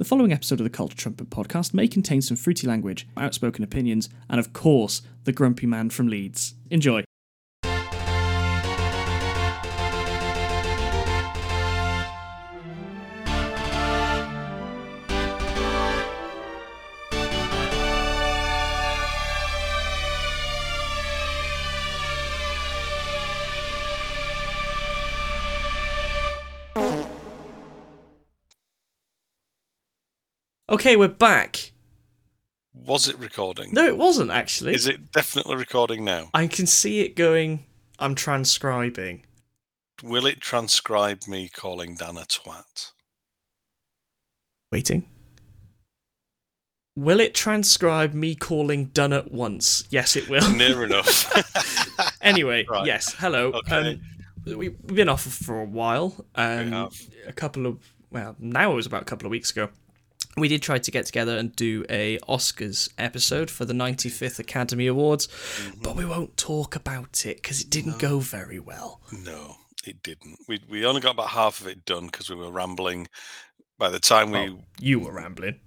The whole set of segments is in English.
The following episode of the Culture Trumpet podcast may contain some fruity language, outspoken opinions, and of course, the grumpy man from Leeds. Enjoy. Okay, we're back. Was it recording? No, it wasn't actually. Is it definitely recording now? I can see it going. I'm transcribing. Will it transcribe me calling Dan a twat? Waiting. Will it transcribe me calling done at once? Yes, it will. Near enough. anyway, Right. yes. Hello. Okay. Um, we, we've been off for a while. Um, have. a couple of well, now it was about a couple of weeks ago. We did try to get together and do a Oscars episode for the 95th Academy Awards, Mm-hmm. but we won't talk about it because it didn't go very well. no, it didn't. We we only got about half of it done because we were rambling. By the time we Oh, you were rambling.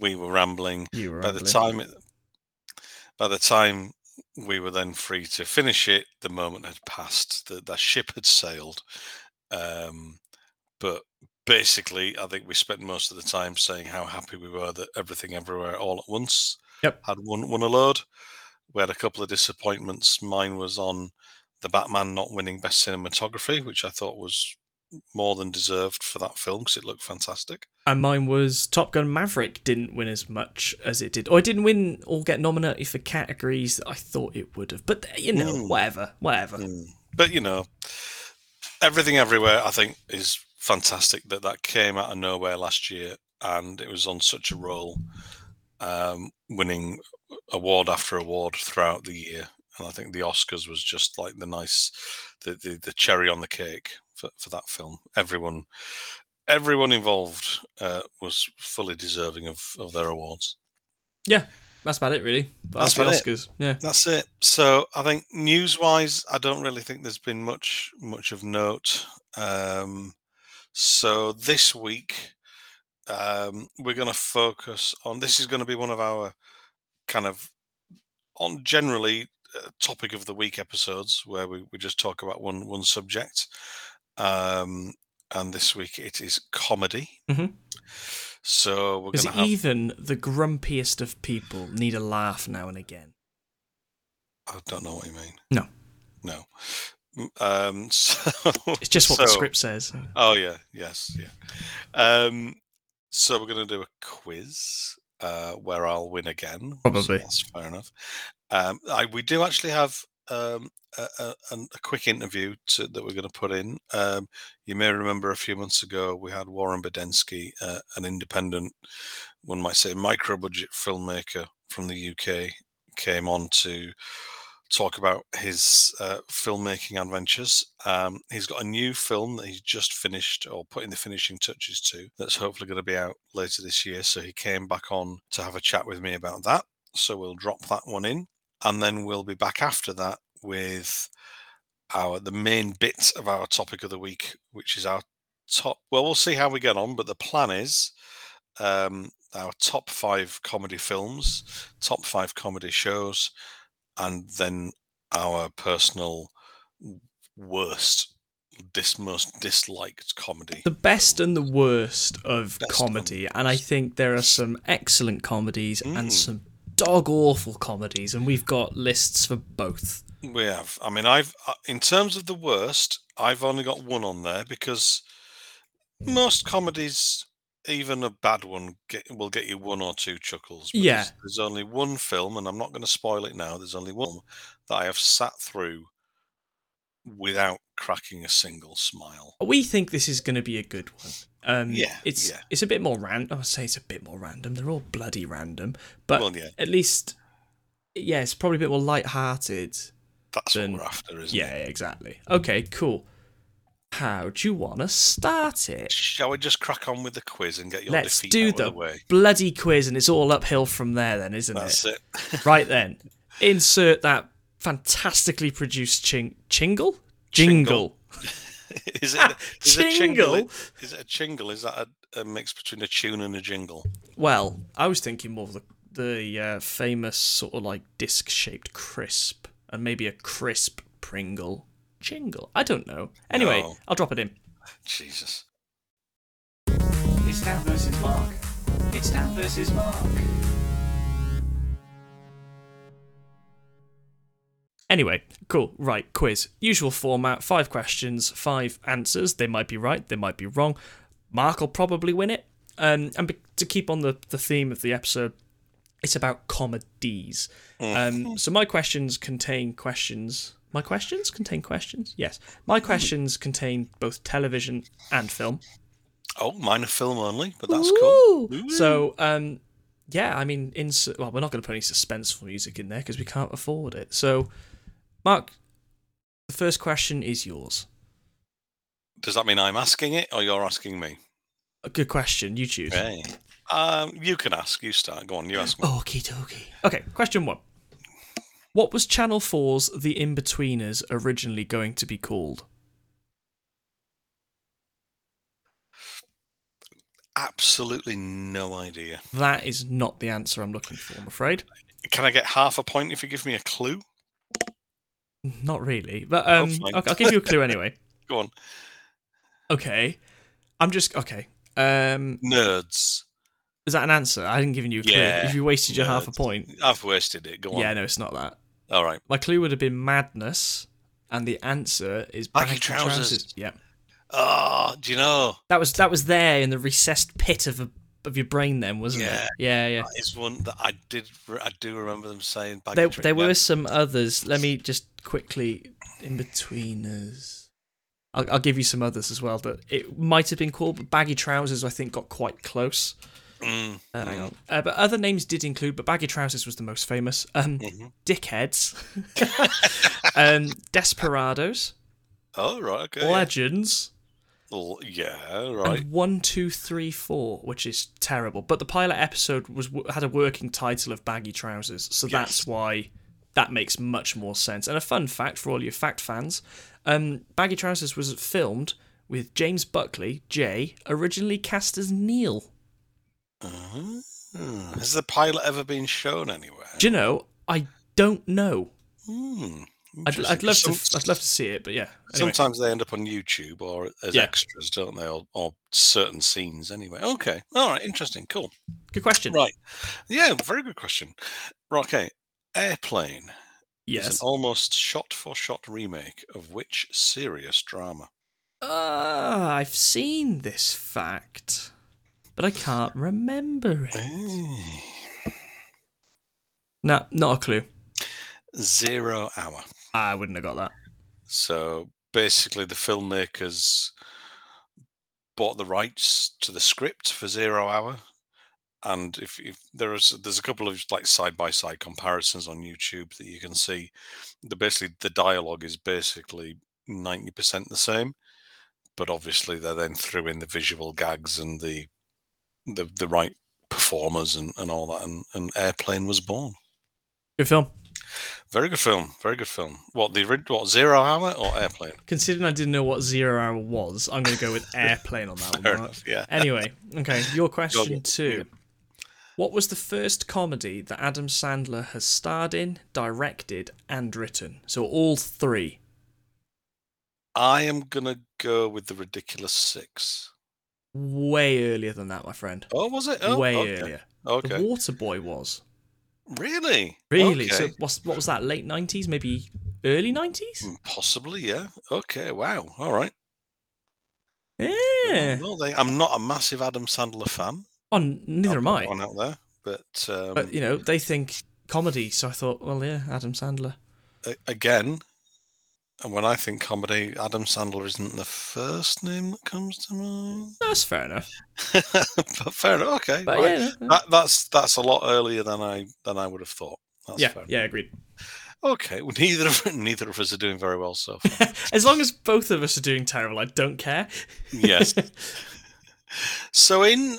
we were rambling, You were by rambling. the time it, by the time we were then free to finish it, the moment had passed. The the ship had sailed. Um, but basically, I think we spent most of the time saying how happy we were that everything everywhere all at once Yep. had won won a load. We had a couple of disappointments. Mine was on the Batman not winning best cinematography, which I thought was more than deserved for that film because it looked fantastic. And mine was Top Gun Maverick didn't win as much as it did. Or it didn't win or get nominated for categories that I thought it would have. But, you know, Mm. whatever. Whatever. Mm. But you know, everything everywhere. I think is fantastic that that came out of nowhere last year, and it was on such a roll, um, winning award after award throughout the year. And I think the Oscars was just like the nice, the the, the cherry on the cake for, for that film. Everyone, everyone involved uh, was fully deserving of, of their awards. Yeah, that's about it, really. That's that's, about it. the Oscars. Yeah. That's it. So I think news wise, I don't really think there's been much much of note. Um, so this week, um, we're going to focus on. This is going to be one of our kind of on generally uh, topic of the week episodes where we, we just talk about one one subject. Um, and this week it is comedy. Mhm. So we're going to have. even the grumpiest of people need a laugh now and again. I don't know what you mean. No. No. M- Um, so, It's just what the script says. Oh yeah, yes, yeah. Um, so we're going to do a quiz uh, where I'll win again. Probably. that's fair enough. Um, I, we do actually have um, a, a, a quick interview to, that we're going to put in. Um, you may remember a few months ago we had Warren Badenski, uh, an independent, one might say, micro budget filmmaker from the UK, came on to talk about his uh, filmmaking adventures. Um, he's got a new film that he's just finished or putting the finishing touches to that's hopefully going to be out later this year. So he came back on to have a chat with me about that. So we'll drop that one in. And then we'll be back after that with our the main bit of our topic of the week, which is our top. Well, we'll see how we get on, but the plan is um, our top five comedy films, top five comedy shows, and then our personal worst, dis most disliked comedy. The best and the worst of Best comedy. And I think there are some excellent comedies Mm. and some dog awful comedies. And we've got lists for both. We have. I mean, I've uh, in terms of the worst, I've only got one on there because most comedies, even a bad one, get, will get you one or two chuckles. Yeah. There's, there's only one film, and I'm not going to spoil it now. There's only one that I have sat through without cracking a single smile. We think this is going to be a good one. Um, Yeah, it's yeah. it's a bit more random. I'd say it's a bit more random. They're all bloody random, but well, yeah, at least, yeah, it's probably a bit more light-hearted. that's then- what we're after, isn't Yeah, it? Yeah, exactly. Okay, cool. How do you want to start it? Shall we just crack on with the quiz and get your Let's defeat do out the of the way? bloody quiz, and it's all uphill from there, then, isn't That's it? it. Right then, insert that fantastically produced ching- chingle, jingle. Is it? Is a Chingle? chingle? Is it a chingle? Is that a a mix between a tune and a jingle? Well, I was thinking more of the the uh, famous sort of like disc shaped crisp, and maybe a crisp Pringle jingle. I don't know. Anyway, No. I'll drop it in. Jesus. It's Dan versus Mark. It's Dan versus Mark. Anyway, cool. Right, quiz. Usual format five questions, five answers. They might be right, they might be wrong. Mark will probably win it. Um, and be- to keep on the, the theme of the episode, it's about comedies. Um, so my questions contain questions. My questions contain questions? Yes. My questions contain both television and film. Oh, mine are film only, but that's cool. Ooh. So, um, yeah, I mean, in well, we're not going to put any suspenseful music in there because we can't afford it. So, Mark, the first question is yours. Does that mean I'm asking it or you're asking me? A good question. You choose. Hey. Um, you can ask. You start. Go on. You ask me. Okie dokie. Okay, question one. What was Channel 4's The Inbetweeners originally going to be called? Absolutely no idea. That is not the answer I'm looking for, I'm afraid. Can I get half a point if you give me a clue? Not really. But um, fine. okay, I'll give you a clue anyway. Go on. Okay. I'm just. Okay. Um, Nerds. is that an answer? I didn't give you a clue. Yeah, if you wasted your half a point. I've wasted it. Go on. Yeah, no, it's not that. All right. My clue would have been madness, and the answer is Baggy baggy trousers. Yeah, Oh, do you know? that was that was there in the recessed pit of a, of your brain, then, wasn't Yeah. it? Yeah, yeah. Yeah. That is one that I did. I do remember them saying. baggy There, tra- there yeah. were some others. Let me just quickly in between us. I'll, I'll give you some others as well. That it might have been called, but baggy trousers. I think got quite close. Mm, Uh, hang on. Uh, but other names did include, but baggy trousers was the most famous. Um, mhm. dickheads, um, desperados, Oh right. Okay. legends. L- Yeah. Right. and one, two, three, four, which is terrible. But the pilot episode was had a working title of baggy trousers, so that's why that makes much more sense. And a fun fact for all your fact fans: um, baggy trousers was filmed with James Buckley, Jay, originally cast as Neil. Uh-huh. Has the pilot ever been shown anywhere? Do you know? I don't know. Hmm. I'd. I'd love to. I'd love to see it, but yeah. Anyway. Sometimes they end up on YouTube or as Yeah. extras, don't they? Or, or certain scenes, anyway. Okay. All right. Interesting. Cool. Good question. Right. Yeah. Very good question. Right, Okay. Airplane is Yes. an almost shot-for-shot remake of which serious drama? Ah, I've seen this fact, but I can't remember it. Eh. No, not a clue. Zero Hour. I wouldn't have got that. So basically, the filmmakers bought the rights to the script for Zero Hour, and if, if there is there's a couple of like side by side comparisons on YouTube that you can see. The basically the dialogue is basically ninety percent the same, but obviously they then threw in the visual gags and the the the right performers and, and all that, and, and Airplane was born. Good film. Very good film. Very good film. What the what Zero Hour or Airplane? Considering I didn't know what Zero Hour was, I'm going to go with Airplane on that one. Enough. Yeah. Anyway, okay, your question two. What was the first comedy that Adam Sandler has starred in, directed, and written? So all three. I am gonna go with the ridiculous six. Way earlier than that, my friend. Oh, was it? Oh, Way okay. earlier. Okay. The Waterboy was. Really? Really? So what's, what was that? Late 90s? Maybe early 90s? Mm, Possibly, yeah. Okay. Wow. All right. Yeah. Well, they, I'm not a massive Adam Sandler fan. Oh, neither am I. One out there, but, um, But, you know, they think comedy, so I thought, well, yeah, Adam Sandler. again, and when I think comedy, Adam Sandler isn't the first name that comes to mind. That's fair enough. but fair enough. Okay. But right. yeah, That, that's that's a lot earlier than I than I would have thought. That's yeah, fair. yeah, agreed. Okay. Well, neither of neither of us are doing very well so far. as long as both of us are doing terrible, I don't care. yes. So in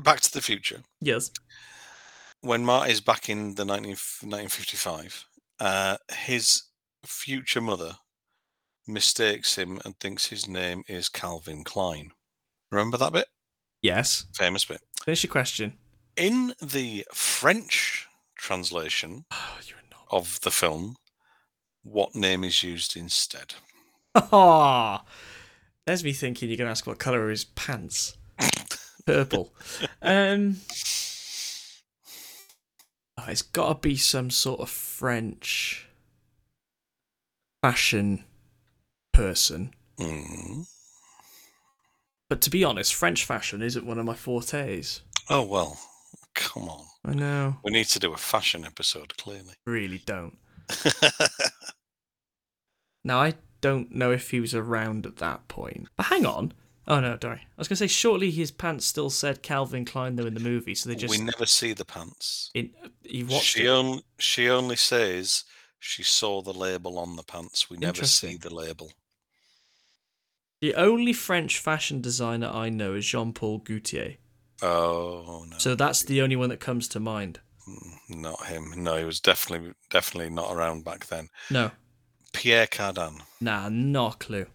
Back to the Future, yes. when Marty's back in the 19, 1955, uh, his future mother mistakes him and thinks his name is Calvin Klein. Remember that bit? Yes. famous bit. Finish your question. In the French translation Oh, you're a knob. of the film, what name is used instead? Oh, there's me thinking you're going to ask what colour are his pants. Purple. Um, oh, it's got to be some sort of French fashion person. Mm. But to be honest, French fashion isn't one of my fortes. Oh, well, come on. I know. We need to do a fashion episode, clearly. Really don't. Now, I don't know if he was around at that point. But hang on. Oh, no, sorry. I was going to say, shortly his pants still said Calvin Klein, though, in the movie, so they just. we never see the pants. in, you watched She, on, she only says she saw the label on the pants. We never see the label. The only French fashion designer I know is Jean Paul Gaultier. Oh, no. So that's the only one that comes to mind. Mm, Not him. No, he was definitely definitely not around back then. No. Pierre Cardin. Nah, not a clue.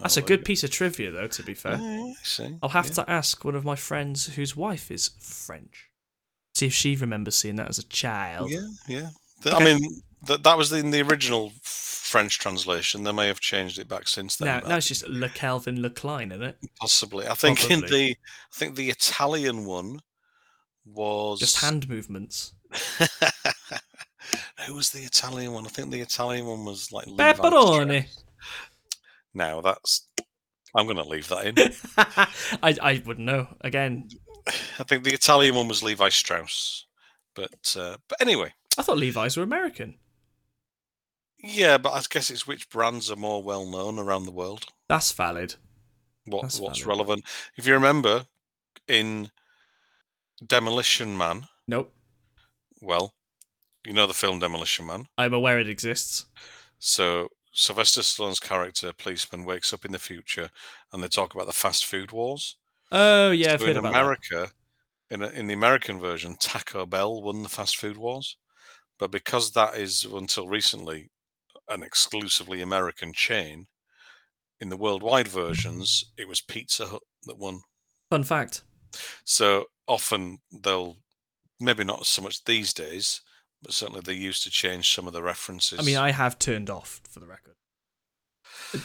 That's Oh, a good piece of trivia, though, to be fair. Yeah, see. I'll have yeah. to ask one of my friends whose wife is French. See if she remembers seeing that as a child. Yeah, yeah. Okay. I mean, that that was in the original French translation. They may have changed it back since then. Now, but now it's just Le Calvin Le Klein, isn't it? possibly. I think in the I think the Italian one was Just hand movements. Who was the Italian one? I think the Italian one was like Pepperoni. Now that's. I'm going to leave that in. I, I wouldn't know. Again, I think the Italian one was Levi Strauss, but uh, but anyway, I thought Levi's were American. Yeah. But I guess it's which brands are more well known around the world. That's valid. What That's what's valid. relevant? If you remember, in Demolition Man, Nope. well, you know the film Demolition Man. I'm aware it exists. So Sylvester Stallone's character, policeman, wakes up in the future, and they talk about the fast food wars. Oh, yeah, I've so heard in about that. America, in a, in the American version, Taco Bell won the fast food wars, but because that is until recently an exclusively American chain, in the worldwide mm-hmm. versions, it was Pizza Hut that won. Fun fact. So often they'll maybe not so much these days, but certainly they used to change some of the references. I mean, I have turned off for the record.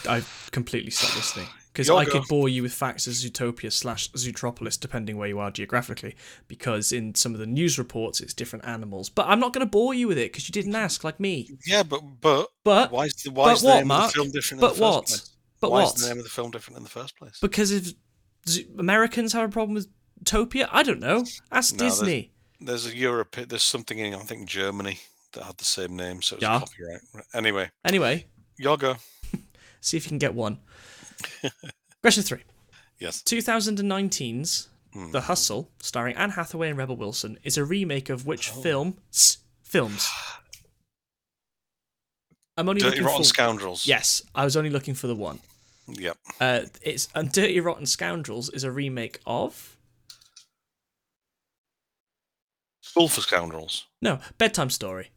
I've completely stopped listening because I could bore you with facts of Zootopia slash Zootropolis, depending where you are geographically. Because in some of the news reports, it's different animals. But I'm not going to bore you with it because you didn't ask, like me. yeah, but but But why is the why is the what, name Mark? of the film different? But in the first what? Place? but why what? is the name of the film different in the first place? Because if Zo- Americans have a problem with Topia, I don't know. Ask No, Disney. There's a Europe. There's something in I think Germany that had the same name, so it's Yeah. copyright. Anyway, Anyway, your go. see if you can get one. Question three. Yes. 2019's Hmm. The Hustle, starring Anne Hathaway and Rebel Wilson, is a remake of which Oh. film? S- films. I'm only Dirty looking Rotten for. Scoundrels. Yes, I was only looking for the one. Yep. Uh, it's and Dirty Rotten Scoundrels is a remake of Full for Scoundrels. no Bedtime Story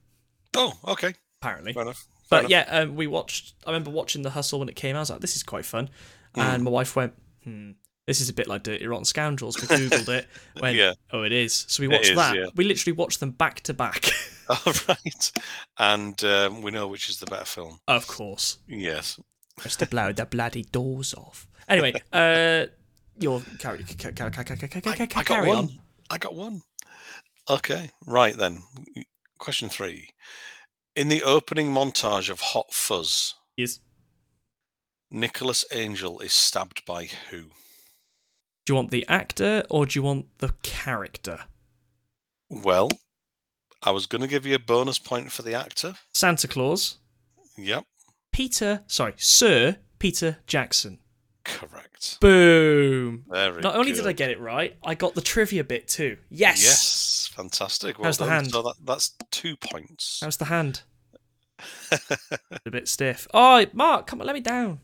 Oh, okay. apparently. Fair enough. But yeah, um, we watched. I remember watching The Hustle when it came out. I was like, "This is quite fun," and my wife went, "Hmm, this is a bit like Dirty Rotten Scoundrels." We googled it. Went, Yeah. "Oh, it is." So we watched is, that. yeah. We literally watched them back to back. All right. And um, we know which is the better film. of course, Yes. just to blow the bloody doors off. Anyway, uh, your carry, ca- ca- ca- ca- ca- ca- ca- I, I got carry one. on. I got one. Okay. Right then. Question three. In the opening montage of Hot Fuzz, Yes. Nicholas Angel is stabbed by who? Do you want the actor or do you want the character? Well, I was going to give you a bonus point for the actor. Santa Claus, Yep. Peter. Sorry, Sir Peter Jackson. Correct. Boom. Very Not only good. did I get it right, I got the trivia bit too. Yes. Yes. Fantastic. Well How's the done. hand? So that, that's two points. How's the hand? a bit stiff. Oh, Mark, come on, let me down.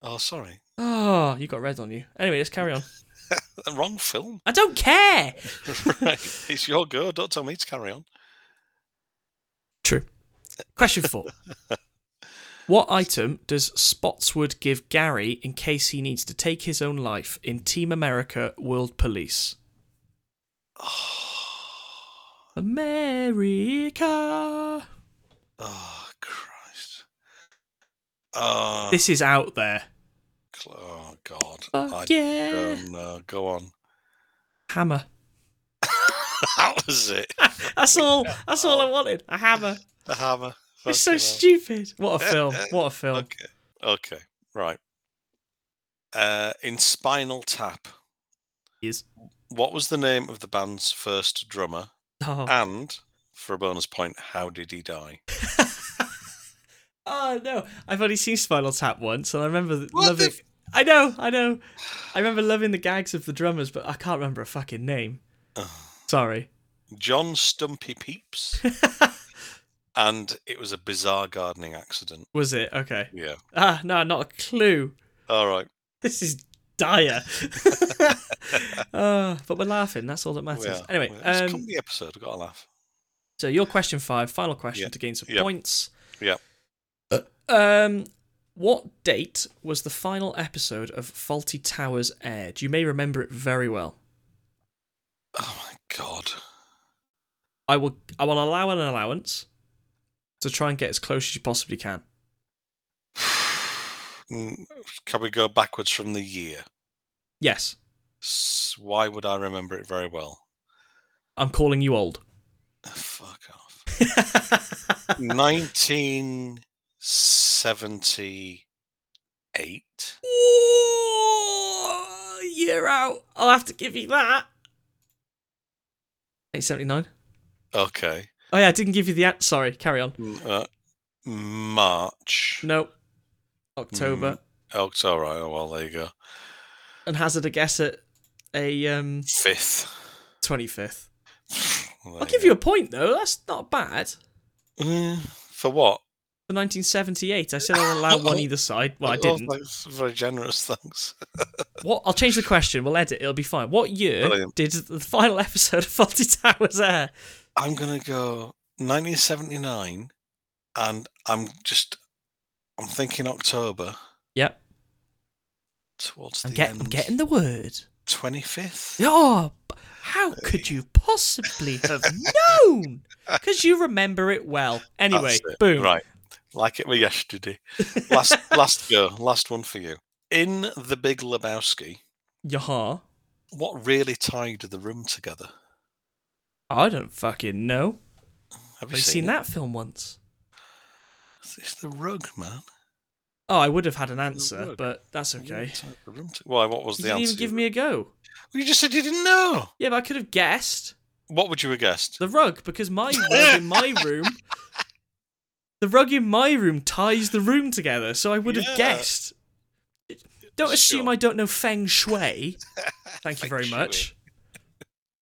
oh, sorry. Oh, you got red on you. Anyway, let's carry on. Wrong film. I don't care. right. It's your go. Don't tell me to carry on. True. Question four. What item does Spottswoode give Gary in case he needs to take his own life in Team America World Police? Oh. America. Oh Christ! Oh, This is out there. oh God! Yeah. don't. Go on. Hammer. that was it. That's all. That's all I wanted. A hammer. A hammer. It's so hell. stupid. What a film. What a film. Okay. Okay. Right. Uh, in Spinal Tap, Is. what was the name of the band's first drummer? Oh. And for a bonus point, how did he die? oh no! I've only seen Spinal Tap once, and I remember What loving. f- I know, I know. I remember loving the gags of the drummers, but I can't remember a fucking name. Sorry. John Stumpy Pepys. and it was a bizarre gardening accident. Was it okay? Yeah. Ah, no, not a clue. All right. This is dire. uh, but we're laughing. That's all that matters. Anyway, it's um, comedy episode. We've got to laugh. so your question five, final question Yeah. to gain some Yeah. points. Yeah. Um, what date was the final episode of Fawlty Towers aired? You may remember it very well. Oh my god. I will. I will allow an allowance to try and get as close as you possibly can. Can we go backwards from the year? Yes, S- Why would I remember it very well? I'm calling you old. Fuck off. 1978. Ooh, Year out. I'll have to give you that. 879. Okay. Oh yeah, I didn't give you the answer. Sorry, carry on. Mm, Uh, March. No. October. Oh, it's all right. Oh, well, there you go. And hazard a guess at a um Fifth. 25th. I'll give you a point though. That's not bad. Mm, for what? For 1978, I said I'll allow one either side. Well, I Oh, didn't. thanks. Very generous. Thanks. What? I'll change the question. We'll edit. It'll be fine. What year Brilliant. did the final episode of Fawlty Towers air? I'm gonna go 1979, and I'm just I'm thinking October Yep. towards I'm, the get, end. I'm getting the word. 25th. Oh, how could you possibly have known? Because you remember it well. Anyway, it. boom. Right, like it were yesterday. Last last go. Last one for you. In the Big Lebowski, Yaha. what really tied the room together? I don't fucking know. Have you you seen, seen that film once? It's the rug, man. Oh, I would have had an answer, but that's okay. tied the room to- Why? What was You the didn't answer? even give me a go. You just said you didn't know. Yeah, but I could have guessed What would you have guessed? the rug because my rug in my room, the rug in my room ties the room together. So I would have guessed. Don't assume Sure. I don't know feng shui. Thank you Feng very shui. much.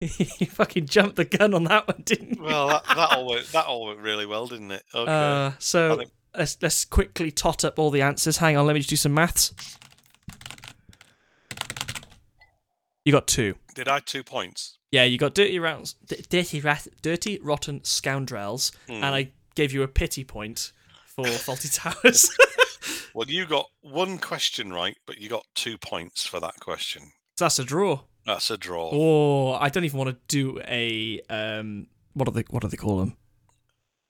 you fucking jumped the gun on that one, didn't you? Well, that, that all went that all went really well, didn't it? Okay. Uh, so think- let's let's quickly tot up all the answers. Hang on, let me just do some maths. You got two. Did I two points? Yeah, you got dirty rounds, d- dirty rat, dirty rotten scoundrels, Hmm. and I gave you a pity point for faulty towers. Well, you got one question right, but you got two points for that question. so that's a draw. That's a draw. Oh, I don't even want to do a um. What do they What do they call them?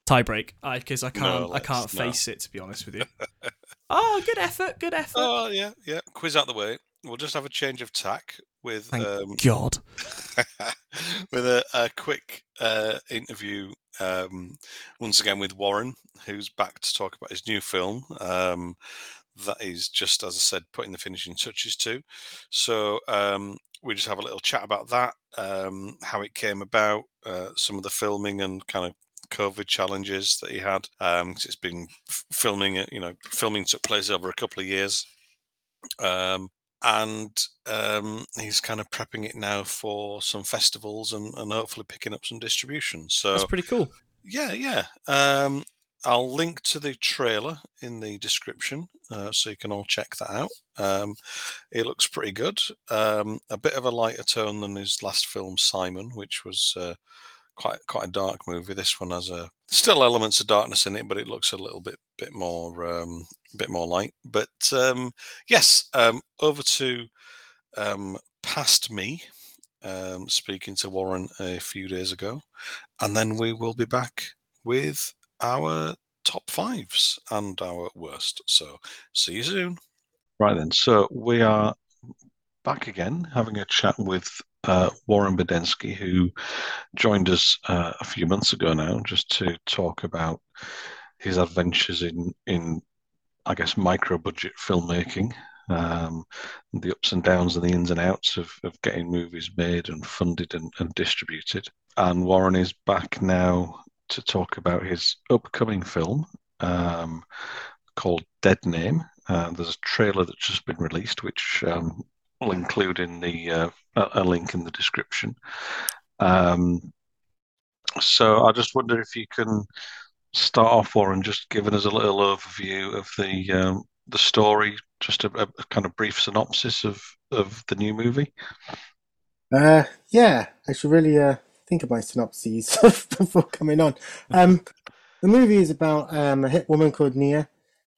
Tiebreak. I because I can't. I can't no. face it to be honest with you. oh, good effort. Good effort. Oh yeah, yeah. Quiz out the way. We'll just have a change of tack with Thank um, God. with a, a quick uh, interview um, once again with Warren, who's back to talk about his new film. Um, that is just as I said, putting the finishing touches to. So um, we just have a little chat about that, um, how it came about, uh, some of the filming and kind of COVID challenges that he had. Um, 'cause it's been filming, it, you know, filming took place over a couple of years. Um, and um, he's kind of prepping it now for some festivals and, and hopefully picking up some distribution. So That's pretty cool. yeah, yeah. Um, I'll link to the trailer in the description uh, so you can all check that out. Um, it looks pretty good. Um, a bit of a lighter tone than his last film, Simon, which was uh, quite quite a dark movie. This one has a still elements of darkness in it, but it looks a little bit bit more um, bit more light. But um, yes, um, over to um, past me speaking to Warren a few days ago, and then we will be back with our top fives and our worst. So see you soon. Right then, so we are back again having a chat with uh, Warren Badenski, who joined us uh, a few months ago now, just to talk about his adventures in in I guess micro budget filmmaking, um, the ups and downs and the ins and outs of, of getting movies made and funded and, and distributed. And Warren is back now to talk about his upcoming film um, called Dead Name. Uh, there's a trailer that's just been released, which um, we'll include in the uh, a link in the description. Um, so I just wonder if you can start off, Warren, just giving us a little overview of the um, the story, just a, a, kind of brief synopsis of of the new movie. Uh, yeah, it's should really uh, think of my synopses before coming on. Um, the movie is about um, a hit woman called Nia,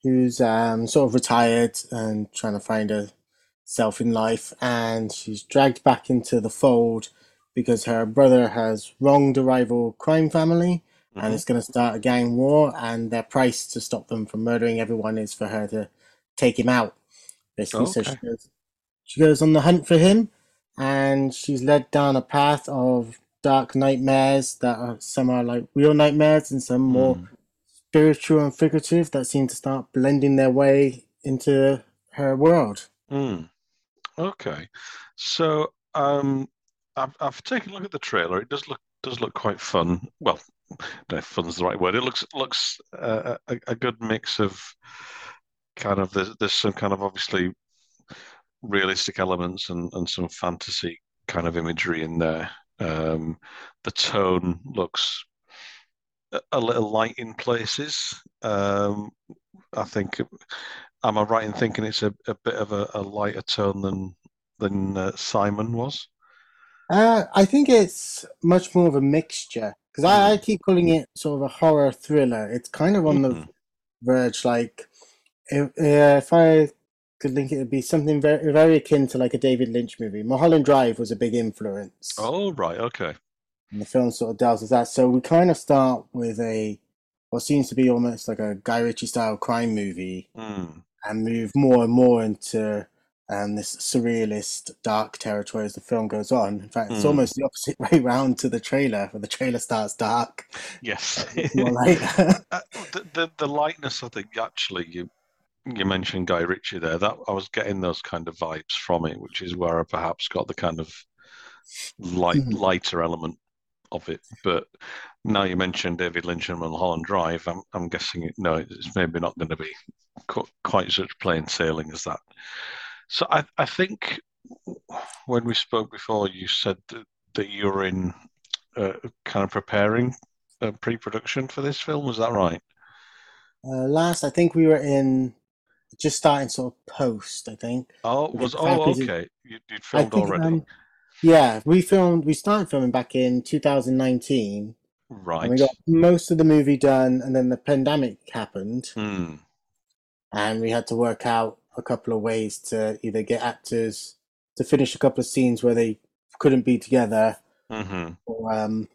who's um, sort of retired and trying to find herself in life, and she's dragged back into the fold because her brother has wronged a rival crime family mm-hmm. and it's going to start a gang war, and their price to stop them from murdering everyone is for her to take him out. Basically, okay. so she goes, she goes on the hunt for him, and she's led down a path of dark nightmares that are some are like real nightmares and some more mm. spiritual and figurative that seem to start blending their way into her world. Mm. Okay, so um, I've, I've taken a look at the trailer. It does look does look quite fun. Well, fun's the right word. It looks looks uh, a, a good mix of kind of there's, there's some kind of obviously realistic elements and, and some fantasy kind of imagery in there. Um, the tone looks a little light in places. Um, I think, am I right in thinking it's a, a bit of a, a, lighter tone than than uh, Simon was? Uh, I think it's much more of a mixture because mm. I, I, hmm. keep calling it sort of a horror thriller. It's kind of on mm. the hmm. verge, like if, uh, if I could link it, it'd be something very, very akin to like a David Lynch movie. Mulholland Drive was a big influence. Oh, right, okay. And the film sort of deals with that. So we kind of start with a what seems to be almost like a Guy Ritchie style crime movie, mm. and move more and more into um, this surrealist, dark territory as the film goes on. In fact, it's mm. almost the opposite way round to the trailer, where the trailer starts dark. Yes, more uh, the, the the lightness. I think actually you you mentioned Guy Ritchie there. That I was getting those kind of vibes from it, which is where I perhaps got the kind of light mm-hmm. lighter element of it. But now you mentioned David Lynch and Mulholland Drive, I'm, I'm guessing it, no, it's maybe not going to be quite such plain sailing as that. So I, I think when we spoke before, you said that, that you're in uh, kind of preparing pre-production for this film. Was that right? Uh, last, I think we were in just starting sort of post. I think. Oh, was oh okay. You, would filmed think, already. Um, yeah, we filmed. We started filming back in 2019. Right. And we got most of the movie done, and then the pandemic happened, mm. and we had to work out a couple of ways to either get actors to finish a couple of scenes where they couldn't be together, mm-hmm. or um,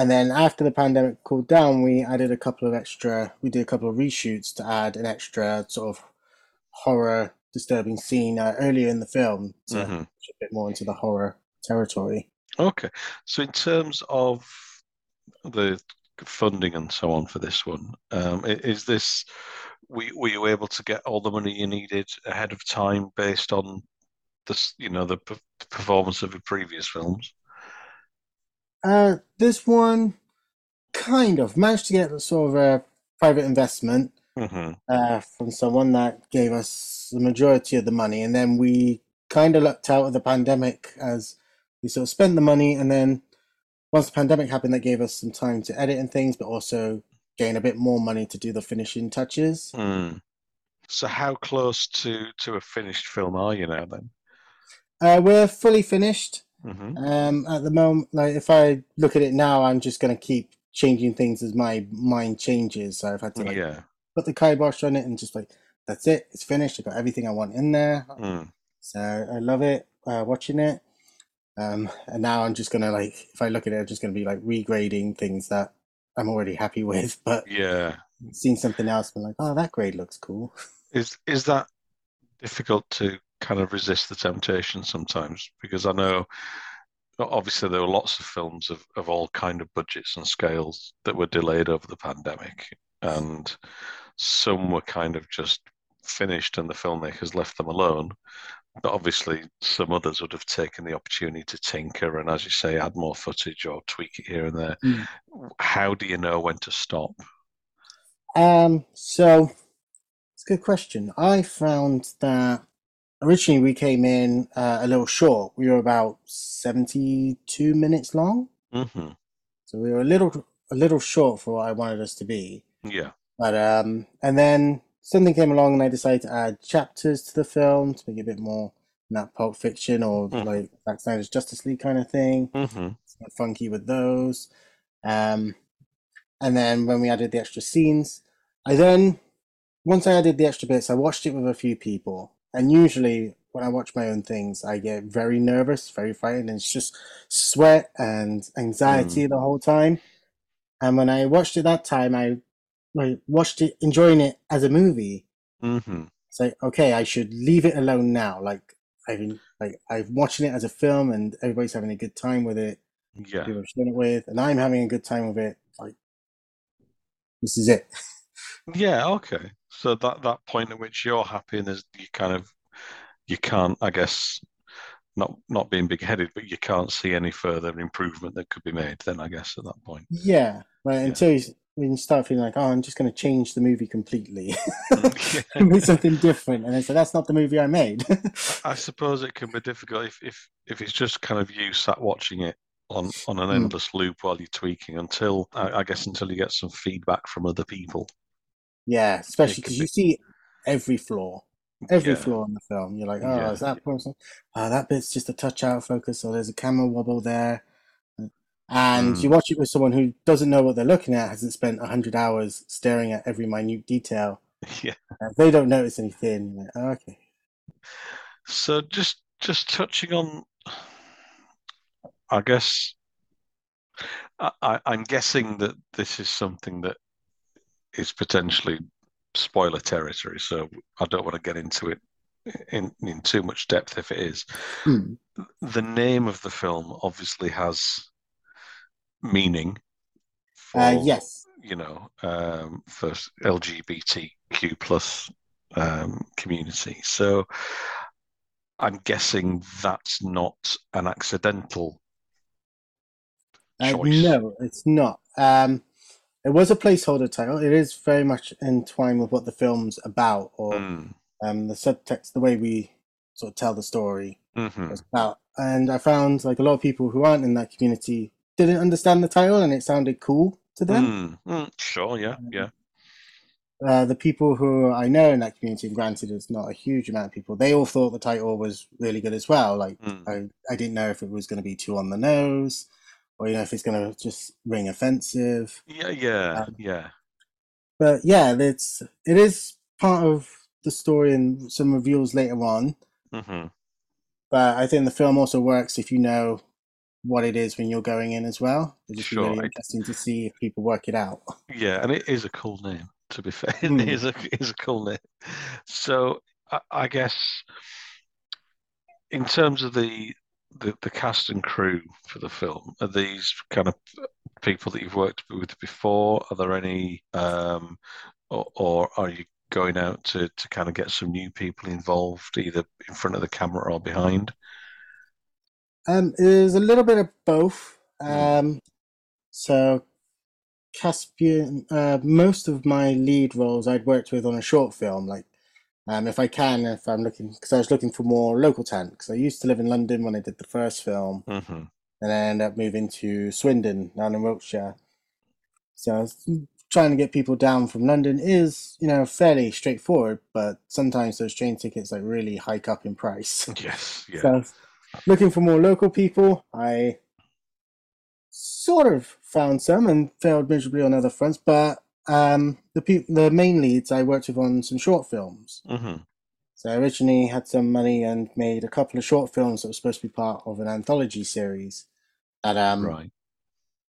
and then after the pandemic cooled down, we added a couple of extra. We did a couple of reshoots to add an extra sort of horror disturbing scene uh, earlier in the film to mm-hmm. a bit more into the horror territory. Okay, so in terms of the funding and so on for this one, um, is this were, were you able to get all the money you needed ahead of time based on this, you know, the p- performance of the previous films? Uh, this one kind of managed to get sort of a private investment mm-hmm. uh, from someone that gave us the majority of the money, and then we kind of lucked out of the pandemic as we sort of spent the money, and then once the pandemic happened, that gave us some time to edit and things, but also gain a bit more money to do the finishing touches. Mm. So, how close to to a finished film are you now? Then uh, we're fully finished. hmm Um, at the moment, like if I look at it now, I'm just gonna keep changing things as my mind changes. So I've had to like Yeah. Put the kibosh on it and just like that's it, it's finished. I got everything I want in there. Mm. So I love it, uh, watching it. Um, and now I'm just gonna like, if I look at it, I'm just gonna be like regrading things that I'm already happy with, but Yeah. seeing something else, I'm like, oh, that grade looks cool. Is is that difficult to kind of resist the temptation sometimes? Because I know obviously there were lots of films of, of all kind of budgets and scales that were delayed over the pandemic, and some were kind of just finished and the filmmakers left them alone. But obviously, some others would have taken the opportunity to tinker and, as you say, add more footage or tweak it here and there. Mm. How do you know when to stop? Um, so it's a good question. I found that originally we came in uh, a little short. We were about 72 minutes long. hmm So we were a little a little short for what I wanted us to be. Yeah. But um and then something came along and I decided to add chapters to the film to make it a bit more not Pulp Fiction or Mhm. like Zack Snyder's Justice League kind of thing. hmm It's funky with those. Um and then when we added the extra scenes, I then once I added the extra bits, I watched it with a few people. And usually when I watch my own things, I get very nervous, very frightened, and it's just sweat and anxiety the whole time. And when I watched it that time, I like watched it enjoying it as a movie. hmm It's like, okay, I should leave it alone now. Like I've been like I'm watching it as a film and everybody's having a good time with it. Yeah. People are it with, and I'm having a good time with it. Like this is it. Yeah, okay. So that that point at which you're happy and there's you kind of you can't, I guess, not not being big-headed, but you can't see any further improvement that could be made. Then I guess at that point. Yeah. Right. Until you, when you start feeling like, oh, I'm just going to change the movie completely, make something different, and I said, that's not the movie I made. I suppose it can be difficult if if if it's just kind of you sat watching it on on an Mm. endless loop while you're tweaking until I, I guess until you get some feedback from other people. yeah, especially because be- you see every flaw. every Yeah. flaw in the film. You're like, oh, Yeah. is that person? Oh, that bit's just a touch out of focus, or there's a camera wobble there. And Mm. you watch it with someone who doesn't know what they're looking at, hasn't spent 100 hours staring at every minute detail. Yeah. And they don't notice anything, like, oh, okay. So just just touching on, I guess, I, I'm guessing that this is something that is potentially spoiler territory. So I don't want to get into it in in too much depth if it is. Hmm. The name of the film obviously has meaning for Uh, yes. you know um, for LGBTQ plus um, community. So I'm guessing that's not an accidental Uh, no, it's not. Um, it was a placeholder title. It is very much entwined with what the film's about, or Mm, um, the subtext, the way we sort of tell the story. mhm. about. And I found like a lot of people who aren't in that community didn't understand the title and it sounded cool to them. Mm, mm, sure, yeah, yeah. Uh, the people who I know in that community, and granted it's not a huge amount of people, they all thought the title was really good as well. Like Mm. I, I didn't know if it was going to be too on the nose or you know if it's going to just ring offensive. Yeah, yeah, Um, yeah. But yeah, it's it is part of the story and some reveals later on. hmm But I think the film also works if you know what it is when you're going in as well. Just Sure, really interesting to see if people work it out. Yeah, and it is a cool name, to be fair. Mm. It is a it is a cool name. So I, I guess in terms of the, the the cast and crew for the film, are these kind of people that you've worked with before? Are there any, um, or, or are you going out to to kind of get some new people involved, either in front of the camera or behind? Um, there's a little bit of both. Mm. Um, so Caspian, uh, most of my lead roles I'd worked with on a short film. Like, um, if I can, if I'm looking, because I was looking for more local talent. Because I used to live in London when I did the first film, hmm and I ended up moving to Swindon down in Wiltshire. So trying to get people down from London is, you know, fairly straightforward, but sometimes those train tickets like really hike up in price. Yes, yeah. So looking for more local people. I sort of found some and failed miserably on other fronts, but um, the pe- the main leads I worked with on some short films. hmm So I originally had some money and made a couple of short films that were supposed to be part of an anthology series that um, Right.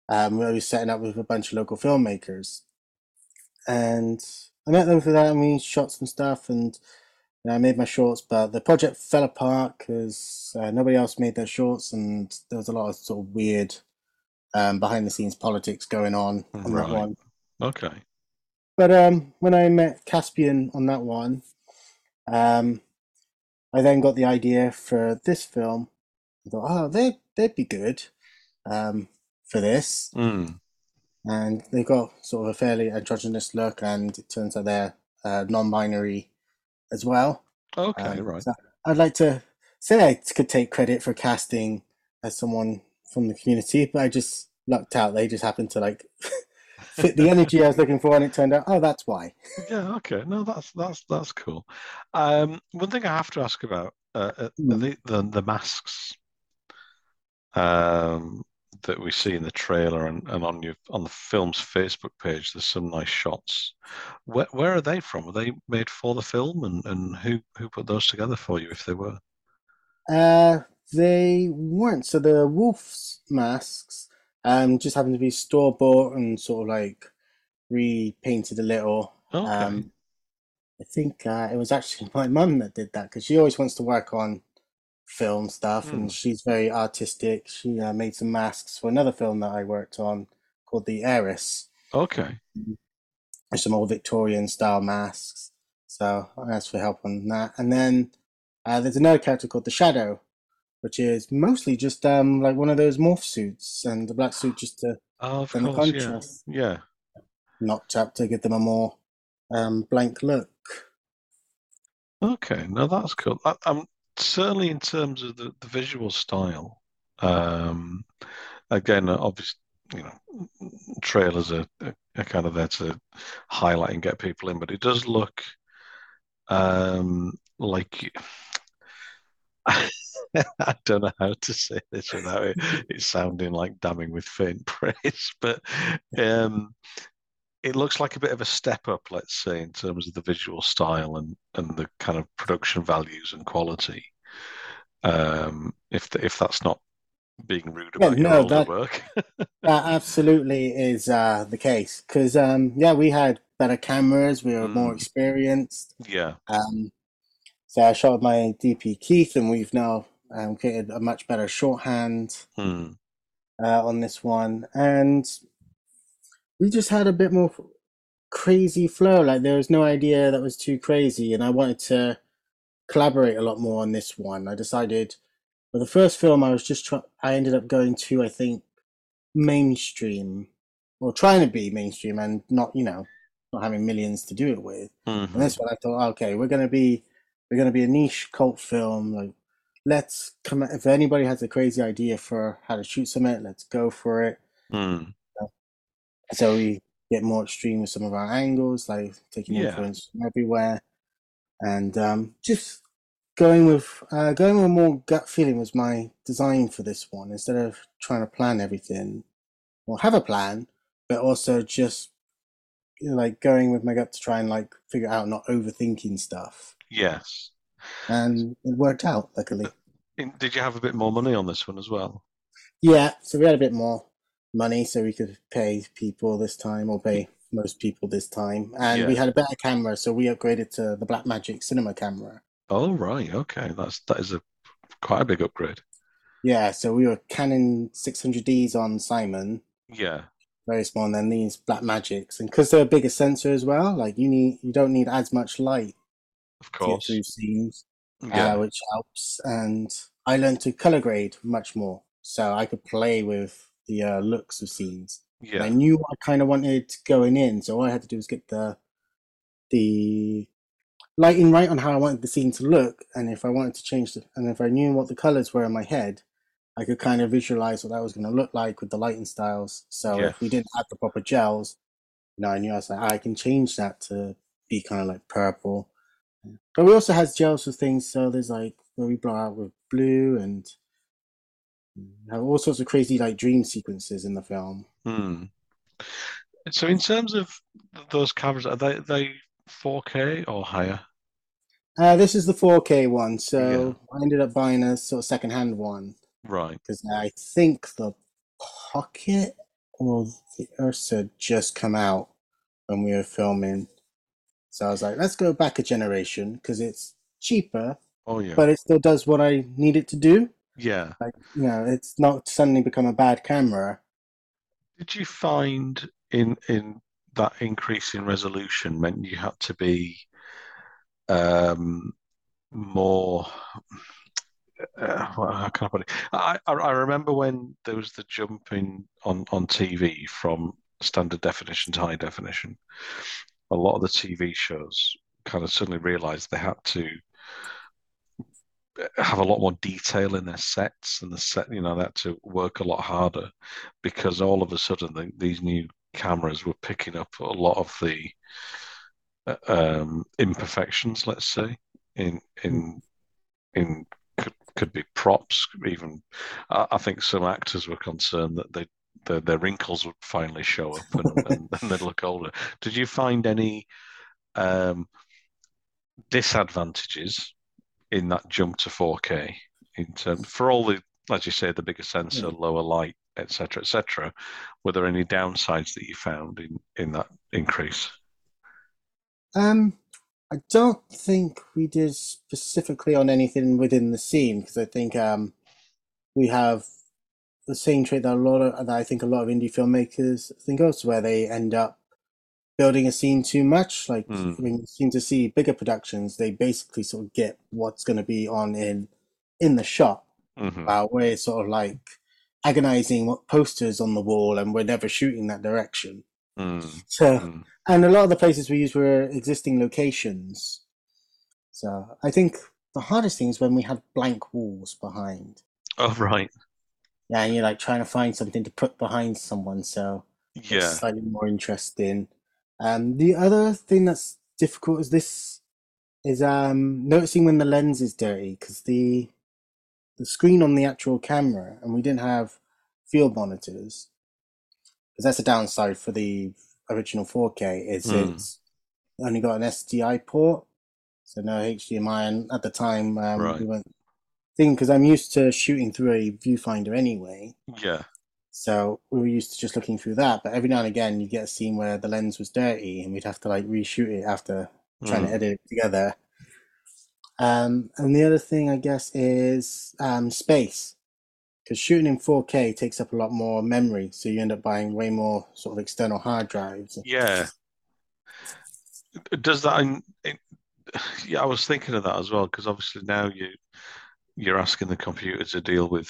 um, we was setting up with a bunch of local filmmakers. And I met them for that, and we shot some stuff, and I made my shorts. But the project fell apart because uh, nobody else made their shorts, and there was a lot of sort of weird um, behind the scenes politics going on on Right. that one. Okay. But um, when I met Caspian on that one, um, I then got the idea for this film. I thought, oh, they they'd be good um, for this, Mm. and they got sort of a fairly androgynous look, and it turns out they're uh, non-binary as well. Okay. Um, right. so I'd like to say I could take credit for casting as someone from the community, but I just lucked out. They just happened to like fit the energy I was looking for, and it turned out, oh, that's why. Yeah, okay. No, that's that's that's cool. Um, one thing I have to ask about uh, uh, Hmm. the, the the masks um, that we see in the trailer and, and on your on the film's Facebook page. There's some nice shots. Where where are they from? Were they made for the film, and and who who put those together for you if they were? Uh, they weren't. So the wolf's masks um just happened to be store bought and sort of like repainted a little. Okay. Um, I think uh, it was actually my mum that did that because she always wants to work on film stuff Hmm. and she's very artistic. She uh, made some masks for another film that I worked on called The Heiress. Okay. Some old Victorian style masks. So I asked for help on that. And then uh, there's another character called the Shadow, which is mostly just um like one of those morph suits and the black suit just to Oh, of course, yeah. contrast Yeah. knocked up to give them a more um blank look. Okay, now that's cool. I, I'm certainly in terms of the, the visual style. Um, again, obviously, you know, trailers are, are kind of there to highlight and get people in, but it does look um, like I don't know how to say this without it, it sounding like damning with faint praise, but um, it looks like a bit of a step up, let's say, in terms of the visual style and, and the kind of production values and quality. Um, if the, if that's not being rude Yeah, about your no, older that- work. That absolutely is uh the case because um yeah we had better cameras, we were more Mm. experienced. Yeah. Um, so I shot my DP Keith, and we've now um, created a much better shorthand Hmm. uh, on this one, and we just had a bit more crazy flow. Like there was no idea that was too crazy, and I wanted to collaborate a lot more on this one. I decided for the first film, I was just try- I ended up going to I think mainstream or trying to be mainstream and not you know not having millions to do it with. Mhm. And this one, I thought, okay, we're gonna be we're gonna be a niche cult film. Like, let's come. If anybody has a crazy idea for how to shoot something, let's go for it. Hmm. So we get more extreme with some of our angles, like taking Yeah. influence from everywhere, and um, just going with uh, going with more gut feeling was my design for this one. Instead of trying to plan everything or have a plan, but also just you know, like going with my gut to try and like figure out not overthinking stuff. Yes. and it worked out luckily Did you have a bit more money on this one as well? yeah so we had a bit more money so we could pay people this time or pay most people this time and we had a better camera so we upgraded to the Blackmagic cinema camera Oh, right. Okay. That's that is a quite a big upgrade. yeah so we were canon 600ds on simon Yeah. very small and then these Blackmagics and because they're a bigger sensor as well like you need you don't need as much light Of course. through scenes Yeah. uh, which helps. And I learned to color grade much more, so I could play with the uh, looks of scenes. And I knew what I kind of wanted going in, so all I had to do was get the the lighting right on how I wanted the scene to look, and if I wanted to change the, and if I knew what the colors were in my head, I could kind of visualize what that was going to look like with the lighting styles. So Yeah. if we didn't have the proper gels, you know, I knew I was like, I can change that to be kind of like purple. But we also has gels for things, so there's like where we blow out with blue and You have all sorts of crazy like dream sequences in the film. Hmm. So in terms of those cameras, are they they 4K or higher? Uh, this is the 4K one, so I ended up buying a sort of second-hand one Right. because I think the Pocket or the Ursa just come out when we were filming. So I was like, let's go back a generation because it's cheaper, Oh yeah. but it still does what I need it to do. Yeah. Like, you know, it's not suddenly become a bad camera. Did you find in in that increase in resolution meant you had to be um more uh, how can I put it? I, I I remember when there was the jump in on on TV from standard definition to high definition. A lot of the TV shows kind of suddenly realized they had to have a lot more detail in their sets and the set, you know, they had to work a lot harder because all of a sudden the, these new cameras were picking up a lot of the uh, um, imperfections, let's say, in in in could, could be props, even. I, I think some actors were concerned that they their, their wrinkles would finally show up and, and, and they'd look older. Did you find any um, disadvantages in that jump to 4K in terms for all the, as you say, the bigger sensor, lower light, etc., etc. Were there any downsides that you found in in that increase? Um, I don't think we did specifically on anything within the scene because I think um, we have the same trait that a lot of that I think a lot of indie filmmakers think of, where they end up building a scene too much. Like Mm. when you seem to see bigger productions, they basically sort of get what's going to be on in in the shot, hmm uh, where it's sort of like agonizing what posters on the wall, and we're never shooting that direction. Mm, So. mm. And a lot of the places we used were existing locations. So I think the hardest thing is when we had blank walls behind. Oh, right. Yeah, and you're like trying to find something to put behind someone, so it's Yeah. slightly more interesting. Um, the other thing that's difficult is this is um noticing when the lens is dirty because the the screen on the actual camera, and we didn't have field monitors, because that's a downside for the original 4K. Is Mm. it's only got an SDI port, so no HDMI. And at the time, um, Right. we weren't thinking because I'm used to shooting through a viewfinder anyway. Yeah. So we were used to just looking through that, but every now and again you get a scene where the lens was dirty and we'd have to like reshoot it after trying Mm. to edit it together. Um, and the other thing I guess is um, space, because shooting in 4K takes up a lot more memory, so you end up buying way more sort of external hard drives. Yeah. Does that? Yeah, I was thinking of that as well because obviously now you you're asking the computer to deal with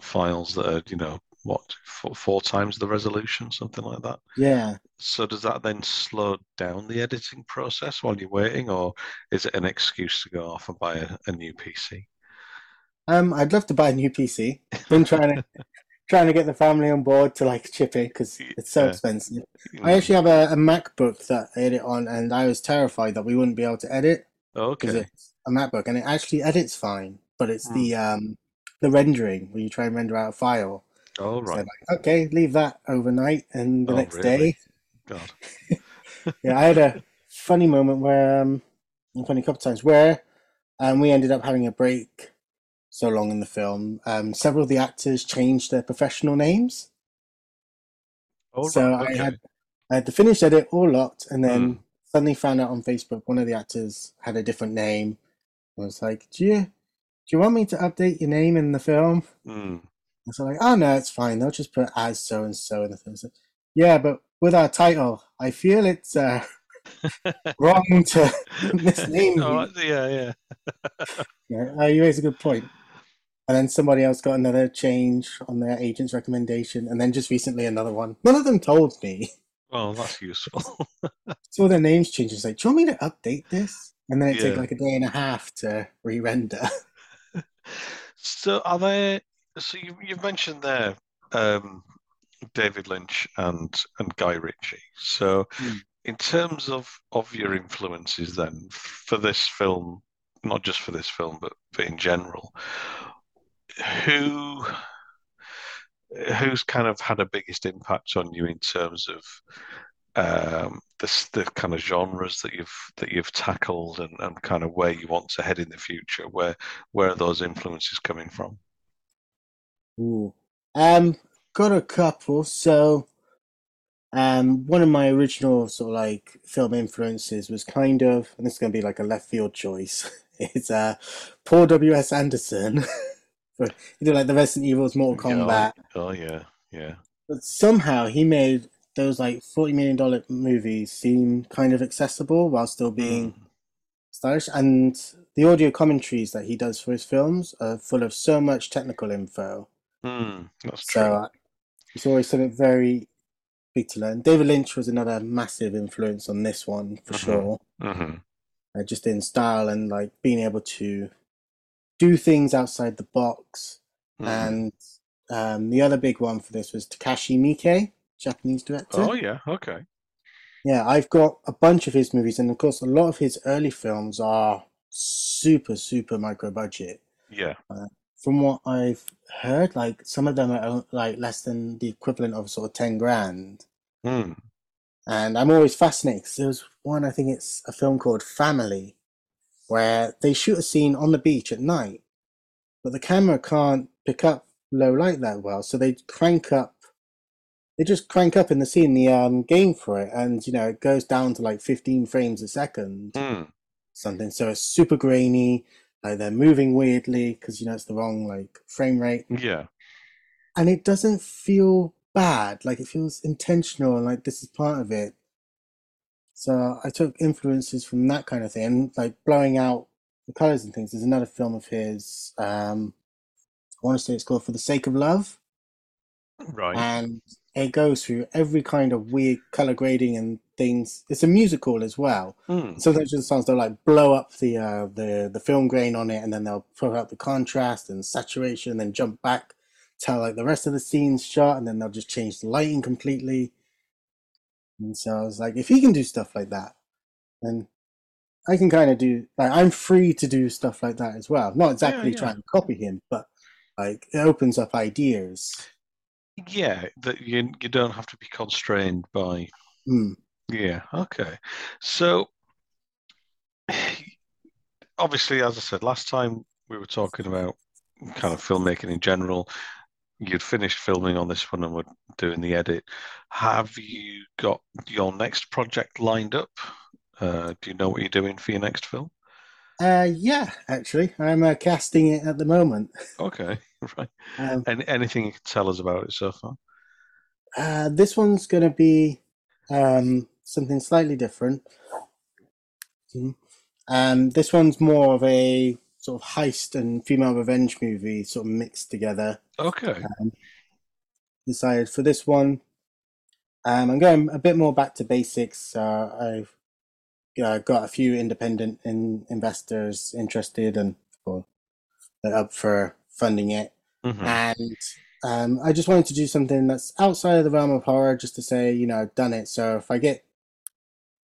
files that are, you know, what four, four times the resolution, something like that. Yeah. So does that then slow down the editing process while you're waiting, or is it an excuse to go off and buy a, a new PC? Um, I'd love to buy a new PC. Been trying to trying to get the family on board to like chip in because it's so Yeah. expensive. I actually have a, a MacBook that I edit on, and I was terrified that we wouldn't be able to edit because Okay. it's a MacBook, and it actually edits fine. But it's the um the rendering where you try and render out a file. All So like, okay, leave that overnight, and the Oh, next really? day, God. yeah, I had a funny moment where um, funny couple times where um we ended up having a break so long in the film. Um, several of the actors changed their professional names. All so right. I had I had the finished edit all locked, and then Mm. suddenly found out on Facebook one of the actors had a different name. I was like, "Do you do you want me to update your name in the film?" Mm. And so like, "Oh no, it's fine. They'll just put as so and so in the film." So, yeah, but with our title, I feel it's uh, wrong to misname you. Oh, yeah, yeah. Yeah, uh, you raise a good point. And then somebody else got another change on their agent's recommendation, and then just recently another one. None of them told me. Well, that's useful. So their names changed. It's like, do you want me to update this? And then it took like a day and a half to re-render. So are there? So you you've mentioned there um, David Lynch and and Guy Ritchie. So Hmm. in terms of of your influences, then for this film, not just for this film, but but in general, who who's kind of had a biggest impact on you in terms of um, the the kind of genres that you've that you've tackled and, and kind of where you want to head in the future? Where where are those influences coming from? Ooh. Um, got a couple. So, um, one of my original sort of like film influences was kind of, and this is going to be like a left field choice. It's uh, Paul W S Anderson. For, he did like the Resident Evil's Mortal Kombat. Oh, oh yeah, yeah. But somehow he made those like forty million dollar movies seem kind of accessible while still being Mm. stylish. And the audio commentaries that he does for his films are full of so much technical info. Mm, that's true. So uh, it's always something very big to learn. David Lynch was another massive influence on this one for Mhm. sure. hmm Uh, just in style and like being able to do things outside the box. Mm-hmm. And um, the other big one for this was Takashi Miike, Japanese director. Oh yeah, okay. Yeah, I've got a bunch of his movies, and of course, a lot of his early films are super, super micro budget. Yeah. From what I've heard, like some of them are like less than the equivalent of sort of 10 grand. Mm. And I'm always fascinated 'cause there's one, I think it's a film called Family, where they shoot a scene on the beach at night, but the camera can't pick up low light that well, so they crank up. They just crank up in the scene the um, gain for it, and you know it goes down to like 15 frames a second, Mm. something. So it's super grainy, like they're moving weirdly because you know it's the wrong like frame rate, Yeah. and it doesn't feel bad. Like it feels intentional, and like this is part of it. So I took influences from that kind of thing, and like blowing out the colors and things. There's another film of his. Um, I want to say it's called For the Sake of Love, Right. and it goes through every kind of weird color grading and things. It's a musical as well. Mm. Sometimes the songs they'll like blow up the uh, the the film grain on it, and then they'll put out the contrast and saturation, and then jump back, tell like the rest of the scene's shot, and then they'll just change the lighting completely. And so I was like, if he can do stuff like that, then I can kind of do like I'm free to do stuff like that as well. Not exactly yeah. trying to copy him, but like it opens up ideas. Yeah, that you you don't have to be constrained by Hmm. Yeah, okay. So obviously, as I said last time, we were talking about kind of filmmaking in general. You'd finished filming on this one and were doing the edit. Have you got your next project lined up? Uh, do you know what you're doing for your next film? Uh, yeah, actually, I'm uh, casting it at the moment. Okay, right. Um, And anything you can tell us about it so far? Uh, this one's going to be um, something slightly different. Mhm. Um, this one's more of a sort of heist and female revenge movie, sort of mixed together. Okay. Decided for this one, um, I'm going a bit more back to basics. Uh, I've uh, got a few independent in- investors interested and well, up for funding it. Mhm. and um, I just wanted to do something that's outside of the realm of horror, just to say, you know, I've done it. So if I get